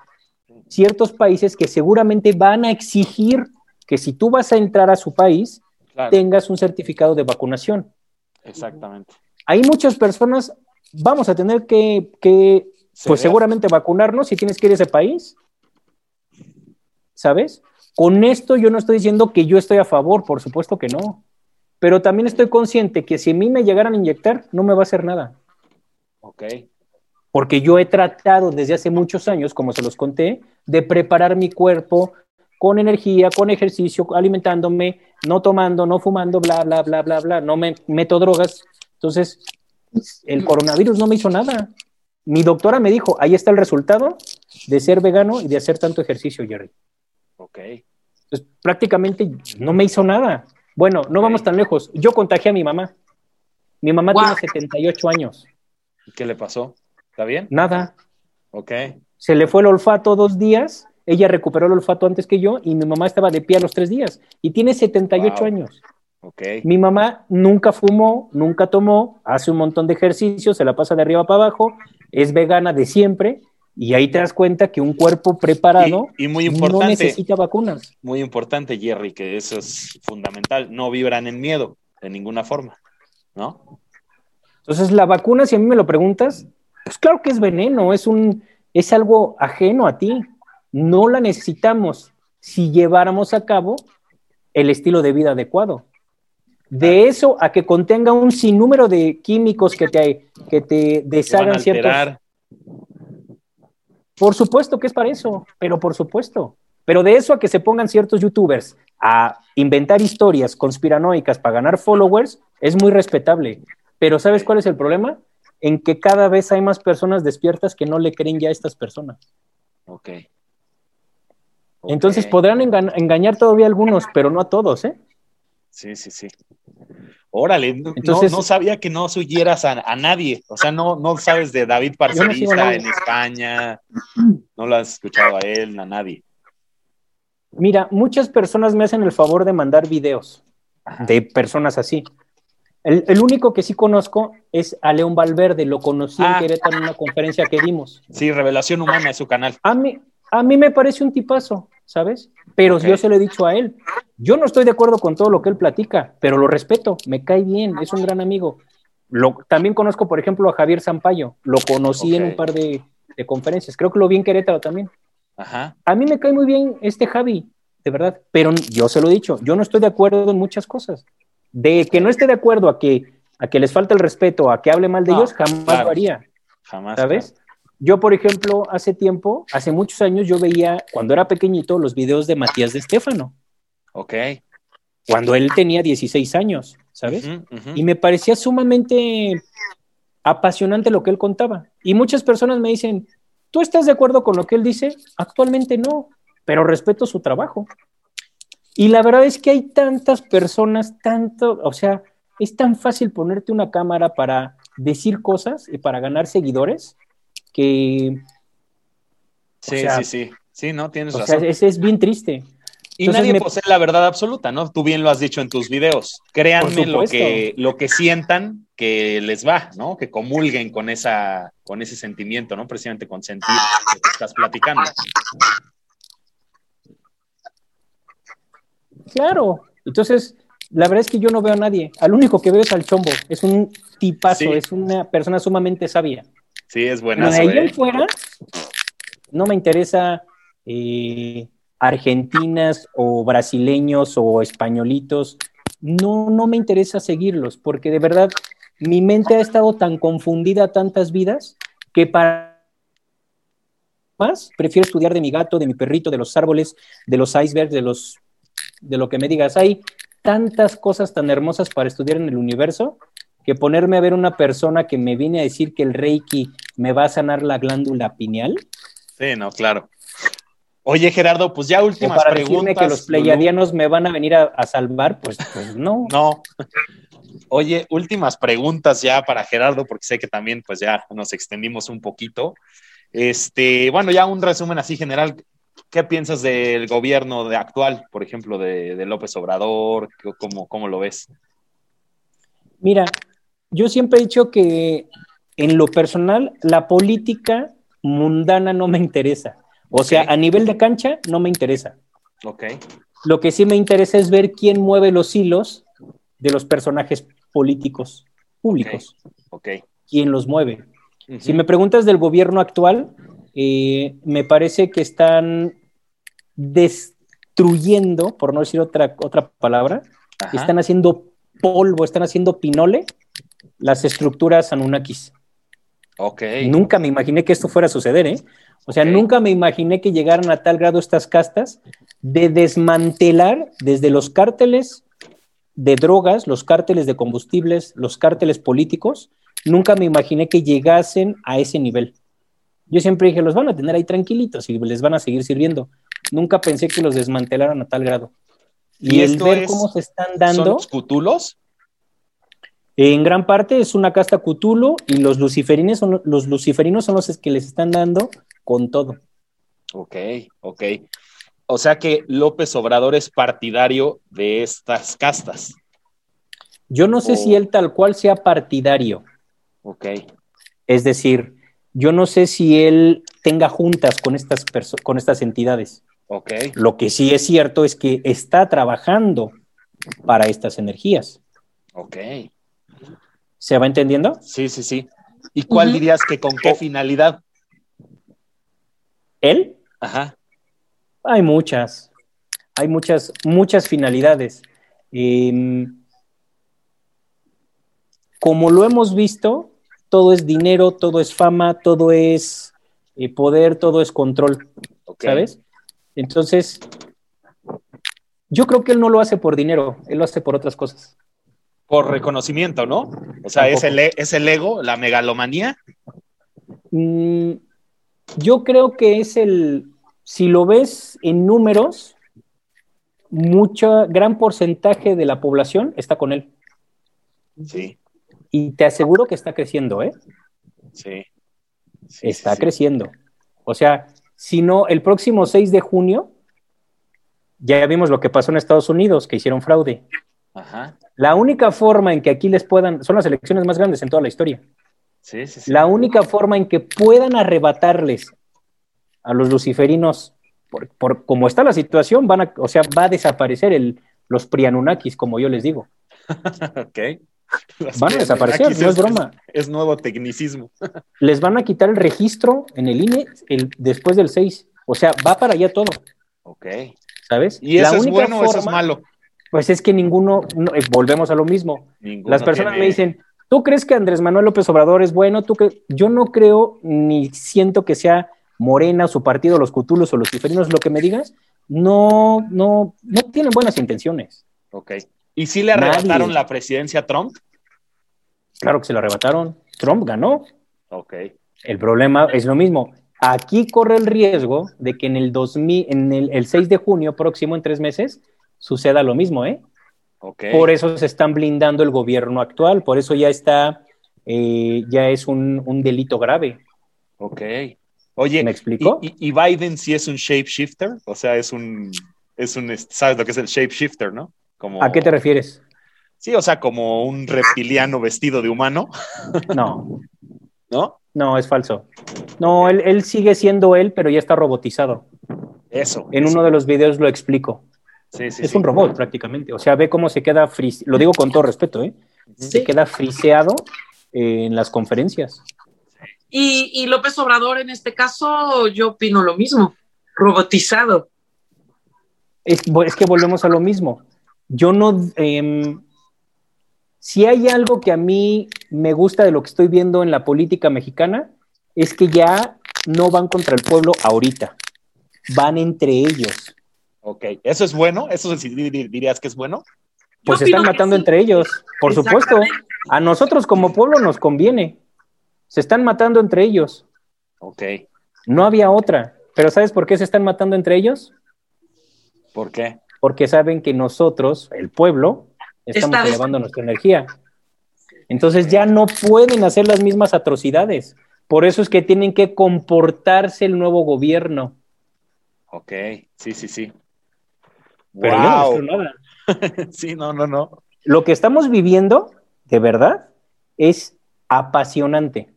ciertos países que seguramente van a exigir que si tú vas a entrar a su país, tengas un certificado de vacunación. Exactamente. Hay muchas personas, vamos a tener que, pues seguramente vacunarnos si tienes que ir a ese país. ¿Sabes? Con esto yo no estoy diciendo que yo estoy a favor, por supuesto que no. Pero también estoy consciente que si a mí me llegaran a inyectar, no me va a hacer nada. Ok. Porque yo he tratado desde hace muchos años, como se los conté, de preparar mi cuerpo con energía, con ejercicio, alimentándome, no tomando, no fumando, bla, bla, bla, bla, bla, no me meto drogas. Entonces, el coronavirus no me hizo nada. Mi doctora me dijo, ahí está el resultado de ser vegano y de hacer tanto ejercicio, Jerry. Ok. Entonces, prácticamente no me hizo nada. Bueno, no vamos tan lejos. Yo contagié a mi mamá. Mi mamá tiene 78 años. ¿Y qué le pasó? ¿Está bien? Nada. Ok. Se le fue el olfato dos días. Ella recuperó el olfato antes que yo y mi mamá estaba de pie a los tres días. Y tiene 78 años. Okay. Mi mamá nunca fumó, nunca tomó, hace un montón de ejercicios, se la pasa de arriba para abajo, es vegana de siempre y ahí te das cuenta que un cuerpo preparado y, muy importante, no necesita vacunas. Muy importante, Jerry, que eso es fundamental. No vibran en miedo de ninguna forma, ¿no? Entonces, la vacuna, si a mí me lo preguntas, pues claro que es veneno, es, un, es algo ajeno a ti. No la necesitamos si lleváramos a cabo el estilo de vida adecuado. De eso a que contenga un sinnúmero de químicos que te, que te deshagan ciertos por supuesto que es para eso, pero por supuesto. Pero de eso a que se pongan ciertos youtubers a inventar historias conspiranoicas para ganar followers, es muy respetable. Pero ¿sabes cuál es el problema? En que cada vez hay más personas despiertas que no le creen ya a estas personas. Ok. Entonces podrán engañar todavía a algunos, pero no a todos, ¿eh? Sí, sí, sí. Órale, Entonces, no, sabía que no sugieras a, nadie. O sea, no, no sabes de David Parcerista en España. No lo has escuchado a él, a nadie. Mira, muchas personas me hacen el favor de mandar videos de personas así. El, único que sí conozco es a León Valverde, lo conocí en ah. Querétaro en una conferencia que dimos. Sí, Revelación Humana es su canal. A mí, a mí me parece un tipazo, ¿sabes? Pero yo se lo he dicho a él. Yo no estoy de acuerdo con todo lo que él platica, pero lo respeto, me cae bien, es un gran amigo. Lo, también conozco, por ejemplo, a Javier Zampayo, lo conocí en un par de, conferencias, creo que lo vi en Querétaro también. Ajá. A mí me cae muy bien este Javi, de verdad, pero yo se lo he dicho, yo no estoy de acuerdo en muchas cosas. De que no esté de acuerdo a que, a que les falta el respeto, a que hable mal de ellos, jamás lo haría. Jamás. ¿Sabes? Yo, por ejemplo, hace tiempo, hace muchos años, yo veía, cuando era pequeñito, los videos de Matías de Estéfano. Ok. Cuando él tenía 16 años, ¿sabes? Y me parecía sumamente apasionante lo que él contaba. Y muchas personas me dicen, ¿tú estás de acuerdo con lo que él dice? Actualmente no, pero respeto su trabajo. Y la verdad es que hay tantas personas, tanto, o sea, es tan fácil ponerte una cámara para decir cosas y para ganar seguidores que... Sí, sí, sí. Sí, no, tienes razón. Sea, es, bien triste. Y nadie posee la verdad absoluta, ¿no? Tú bien lo has dicho en tus videos. Créanme lo que, lo que sientan que les va, ¿no? Que comulguen con, esa, con ese sentimiento, ¿no? Precisamente con sentir que te estás platicando. Claro. Entonces, la verdad es que yo no veo a nadie. Al único que veo es al chombo. Es un tipazo, es una persona sumamente sabia. Sí, es buena. de ahí fuera, no me interesa eh, argentinas o brasileños o españolitos. No, no me interesa seguirlos, porque de verdad mi mente ha estado tan confundida tantas vidas que para más prefiero estudiar de mi gato, de mi perrito, de los árboles, de los icebergs, de los de lo que me digas. Hay tantas cosas tan hermosas para estudiar en el universo que ponerme a ver una persona que me viene a decir que el Reiki me va a sanar la glándula pineal. Sí, no, claro. Oye, Gerardo, pues ya últimas para preguntas. Decirme que los pleiadianos me van a venir a, salvar, pues, pues, no. [laughs] No. Oye, últimas preguntas ya para Gerardo, porque sé que también, pues ya nos extendimos un poquito. Este, bueno, ya un resumen así general. ¿Qué piensas del gobierno de actual, por ejemplo, de, López Obrador? ¿Cómo, ¿Cómo lo ves? Mira, yo siempre he dicho que en lo personal, la política mundana no me interesa. O sea, a nivel de cancha no me interesa. Ok. Lo que sí me interesa es ver quién mueve los hilos de los personajes políticos públicos. Ok. ¿Quién los mueve? Si me preguntas del gobierno actual, eh, me parece que están destruyendo, por no decir otra, otra palabra, están haciendo polvo, están haciendo pinole las estructuras Anunnakis. Ok. Nunca me imaginé que esto fuera a suceder, ¿eh? O sea, nunca me imaginé que llegaran a tal grado estas castas de desmantelar desde los cárteles de drogas, los cárteles de combustibles, los cárteles políticos. Nunca me imaginé que llegasen a ese nivel. Yo siempre dije, los van a tener ahí tranquilitos y les van a seguir sirviendo. Nunca pensé que los desmantelaran a tal grado. Y, el ver cómo se están dando. ¿Son los cutulos? En gran parte es una casta Cthulhu y los luciferinos son los luciferinos son los que les están dando con todo. Ok, ok. O sea que López Obrador es partidario de estas castas. Yo no sé si él tal cual sea partidario. Ok. Es decir, yo no sé si él tenga juntas con estas, con estas entidades. Ok. Lo que sí es cierto es que está trabajando para estas energías. Ok. ¿Se va entendiendo? Sí, sí, sí. ¿Y cuál dirías que con qué finalidad? ¿Él? Ajá. Hay muchas. Hay muchas, muchas finalidades. Em, como lo hemos visto, todo es dinero, todo es fama, todo es eh, poder, todo es control. ¿Sabes? Entonces, yo creo que él no lo hace por dinero, él lo hace por otras cosas por reconocimiento, ¿no? O sea, ¿es el, ¿es el, ego, la megalomanía? Mm, yo creo que es el, si lo ves en números, mucho, gran porcentaje de la población está con él. Sí. Y te aseguro que está creciendo, ¿eh? Sí. está creciendo. O sea, si no, el próximo 6 de junio, ya vimos lo que pasó en Estados Unidos, que hicieron fraude. Ajá. La única forma en que aquí les puedan, son las elecciones más grandes en toda la historia. Sí, sí, sí. La única forma en que puedan arrebatarles a los luciferinos, por, como está la situación, van a, o sea, va a desaparecer el, los prianunakis, como yo les digo. [laughs] ok. van a desaparecer, no es broma. Es, nuevo tecnicismo. [laughs] les van a quitar el registro en el INE el, después del 6. O sea, va para allá todo. Ok. ¿Sabes? ¿Y eso es bueno o eso es malo? Pues es que ninguno, eh, volvemos a lo mismo. Las personas me dicen, ¿tú crees que Andrés Manuel López Obrador es bueno? ¿Tú Yo no creo ni siento que sea Morena, su partido, los cutulos o los ciferinos, lo que me digas, no, no, no tienen buenas intenciones. Ok. ¿Y si le arrebataron la presidencia a Trump? Claro que se lo arrebataron. Trump ganó. Ok. El problema es lo mismo. Aquí corre el riesgo de que en el 2000, en el, el 6 de junio próximo, en tres meses, suceda lo mismo, ¿eh? Por eso se están blindando el gobierno actual, por eso ya está, eh, ya es un, delito grave. Ok. Oye, ¿me explico? ¿y, Biden sí es un shapeshifter? O sea, es un, es un, ¿sabes lo que es el shapeshifter, no? Como, ¿A qué te refieres? Sí, o sea, como un reptiliano vestido de humano. No. [laughs] ¿No? No, es falso. No, él, él, sigue siendo él, pero ya está robotizado. Eso. En uno de los videos lo explico es un robot prácticamente. O sea, ve cómo se queda, lo digo con todo respeto, ¿eh? se queda friseado en las conferencias. Y, López Obrador, en este caso, yo opino lo mismo, robotizado. Es, que volvemos a lo mismo. Yo no... Em, si hay algo que a mí me gusta de lo que estoy viendo en la política mexicana, es que ya no van contra el pueblo ahorita, van entre ellos. Ok, ¿eso es bueno? ¿Eso dirías que es bueno? Pues se están matando entre ellos, por supuesto. A nosotros como pueblo nos conviene. Se están matando entre ellos. Ok. No había otra. Pero ¿sabes por qué se están matando entre ellos? ¿Por qué? Porque saben que nosotros, el pueblo, estamos Está- llevando nuestra energía. Entonces ya no pueden hacer las mismas atrocidades. Por eso es que tienen que comportarse el nuevo gobierno. Ok, sí, sí, sí. Pero no Wow. creo nada. [laughs] sí, no, no, no. Lo que estamos viviendo, de verdad, es apasionante.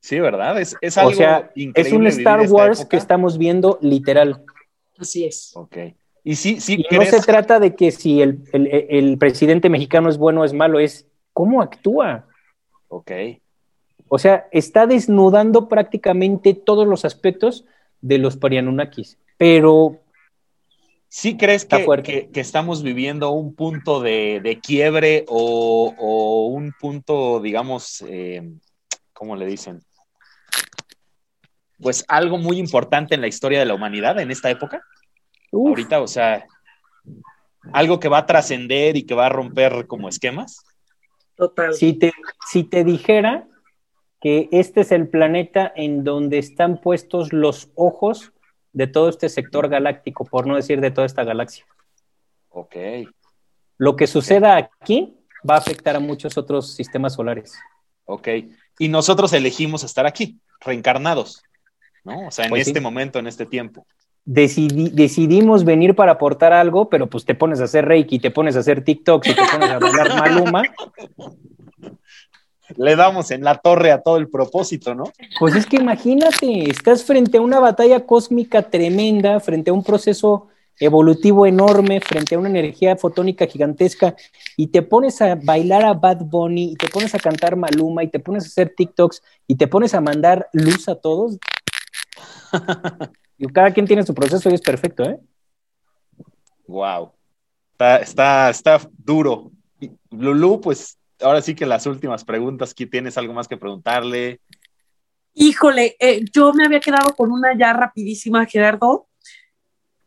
Sí, ¿verdad? Es, es algo O sea, increíble. es un Star Wars época. que estamos viendo literal. Así es. Ok. Y sí, sí, Y no se trata de que si el, el- el presidente mexicano es bueno o es malo, es cómo actúa. Ok. O sea, está desnudando prácticamente todos los aspectos de los Parianunakis. Pero ¿Sí crees que, que- que estamos viviendo un punto de, de quiebre o, o un punto, digamos, eh, ¿cómo le dicen? Pues algo muy importante en la historia de la humanidad en esta época. uf, Ahorita, o sea, algo que va a trascender y que va a romper como esquemas. Total. si, te, si te dijera que este es el planeta en donde están puestos los ojos de todo este sector galáctico, por no decir de toda esta galaxia. Ok. Lo que suceda aquí va a afectar a muchos otros sistemas solares. Ok. Y nosotros elegimos estar aquí, reencarnados, ¿no? O sea, en Pues sí. este momento, en este tiempo. Decidi- decidimos venir para aportar algo, pero pues te pones a hacer Reiki, te pones a hacer TikTok, y te pones a bailar [laughs] Maluma, Le damos en la torre a todo el propósito, ¿no? pues es que imagínate, estás frente a una batalla cósmica tremenda, frente a un proceso evolutivo enorme, frente a una energía fotónica gigantesca, y te pones a bailar a Bad Bunny, y te pones a cantar Maluma, y te pones a hacer TikToks, y te pones a mandar luz a todos. [laughs] Y cada quien tiene su proceso y es perfecto, ¿eh? Wow. Está, está, está duro. Y, Lulú, pues ahora sí que las últimas preguntas, ¿qué tienes algo más que preguntarle? Híjole, eh, yo me había quedado con una ya rapidísima, Gerardo.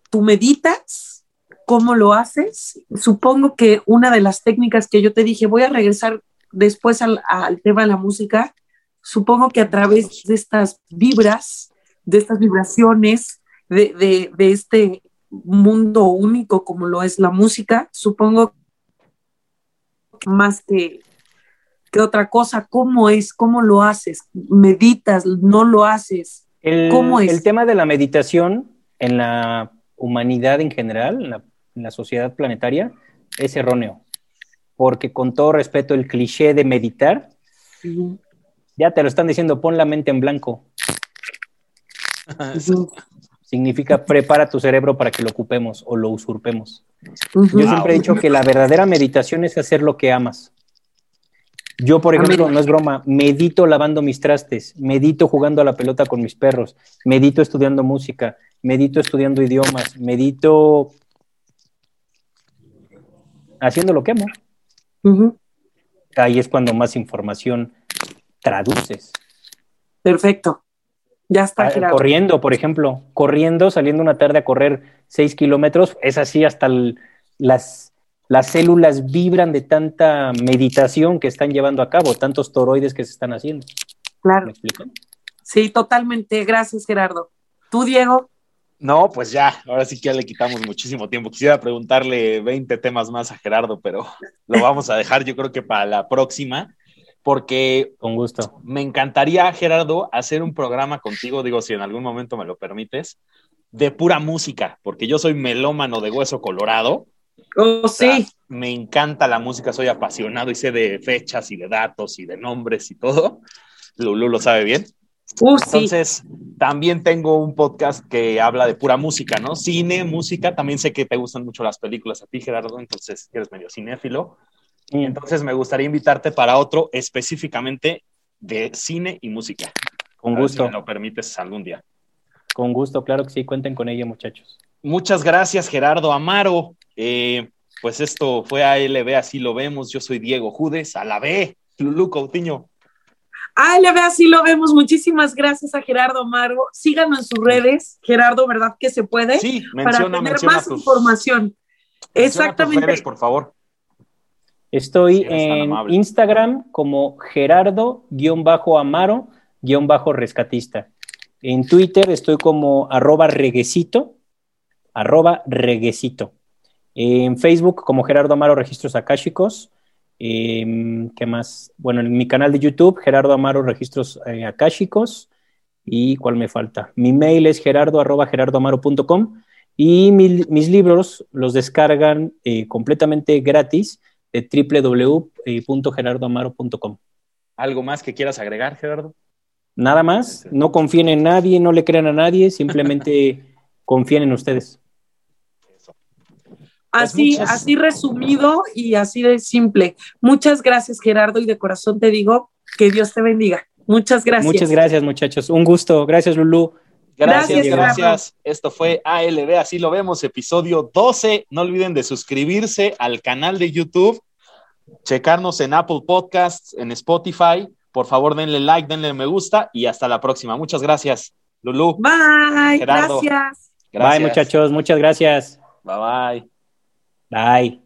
¿Tú meditas? ¿Cómo lo haces? Supongo que una de las técnicas que yo te dije, voy a regresar después al, tema de la música, supongo que a través de estas vibras, de estas vibraciones, de, de, de este mundo único como lo es la música, supongo más que, que otra cosa, ¿cómo es? ¿Cómo lo haces? ¿Meditas? ¿No lo haces? El, ¿Cómo es? el tema de la meditación en la humanidad en general, en la, en la sociedad planetaria, es erróneo. Porque con todo respeto, el cliché de meditar, ya te lo están diciendo, pon la mente en blanco. [laughs] Significa prepara tu cerebro para que lo ocupemos o lo usurpemos. Yo siempre he dicho que la verdadera meditación es hacer lo que amas. Yo, por ejemplo, no es broma, medito lavando mis trastes, medito jugando a la pelota con mis perros, medito estudiando música, medito estudiando idiomas, medito haciendo lo que amo. Ahí es cuando más información traduces. Perfecto. Ya está, Ah, Gerardo. Corriendo, por ejemplo, corriendo, saliendo una tarde a correr seis kilómetros, es así hasta el- las, las células vibran de tanta meditación que están llevando a cabo, tantos toroides que se están haciendo. Claro. ¿Me explico? Sí, totalmente. Gracias, Gerardo. ¿Tú, Diego? No, pues ya, ahora sí que ya le quitamos muchísimo tiempo. Quisiera preguntarle 20 temas más a Gerardo, pero lo vamos a dejar yo creo que para la próxima, porque Con gusto. me encantaría, Gerardo, hacer un programa contigo, digo, si en algún momento me lo permites, de pura música, porque yo soy melómano de hueso colorado. Oh, O sea, sí. me encanta la música, soy apasionado y sé de fechas y de datos y de nombres y todo. Lulu lo sabe bien. Uh, sí. Entonces, también tengo un podcast que habla de pura música, ¿no? Cine, música. También sé que te gustan mucho las películas a ti, Gerardo, entonces eres medio cinéfilo. Y entonces me gustaría invitarte para otro específicamente de cine y música. Con A ver gusto, Si me lo permites algún día. con gusto, claro que sí, cuenten con ella, muchachos. Muchas gracias, Gerardo Amaro. Eh, pues esto fue ALB, así lo vemos. Yo soy Diego Judes, a la B, Lulú Coutinho. Ve así lo vemos. Muchísimas gracias a Gerardo Amaro. Síganlo en sus redes. Gerardo, ¿verdad que se puede? Sí, Para menciona, tener menciona más tus, información. menciona tus Exactamente. redes, por favor. Estoy en Instagram como Gerardo-Amaro-Rescatista. En Twitter estoy como arroba reguecito, arroba reguecito. En Facebook como Gerardo Amaro Registros Akáshicos. Em, ¿Qué más? Bueno, en mi canal de YouTube, Gerardo Amaro Registros eh, Akáshicos. ¿Y cuál me falta? Mi mail es gerardo arroba gerardoamaro.com y mis libros los descargan eh, completamente gratis www.gerardoamaro.com. ¿Algo más que quieras agregar, Gerardo? Nada más, no confíen en nadie, no le crean a nadie, simplemente [laughs] confíen en ustedes. Así, pues así resumido y así de simple. Muchas gracias, Gerardo, y de corazón te digo que Dios te bendiga. Muchas gracias. Muchas gracias, muchachos. Un gusto. Gracias, Lulú. Gracias, gracias. Esto fue ALB, así lo vemos, episodio 12. No olviden de suscribirse al canal de YouTube, checarnos en Apple Podcasts, en Spotify. Por favor, denle like, denle me gusta y hasta la próxima. Muchas gracias, Lulú. Bye. Gracias. Bye, muchachos. Muchas gracias. Bye, bye. Bye.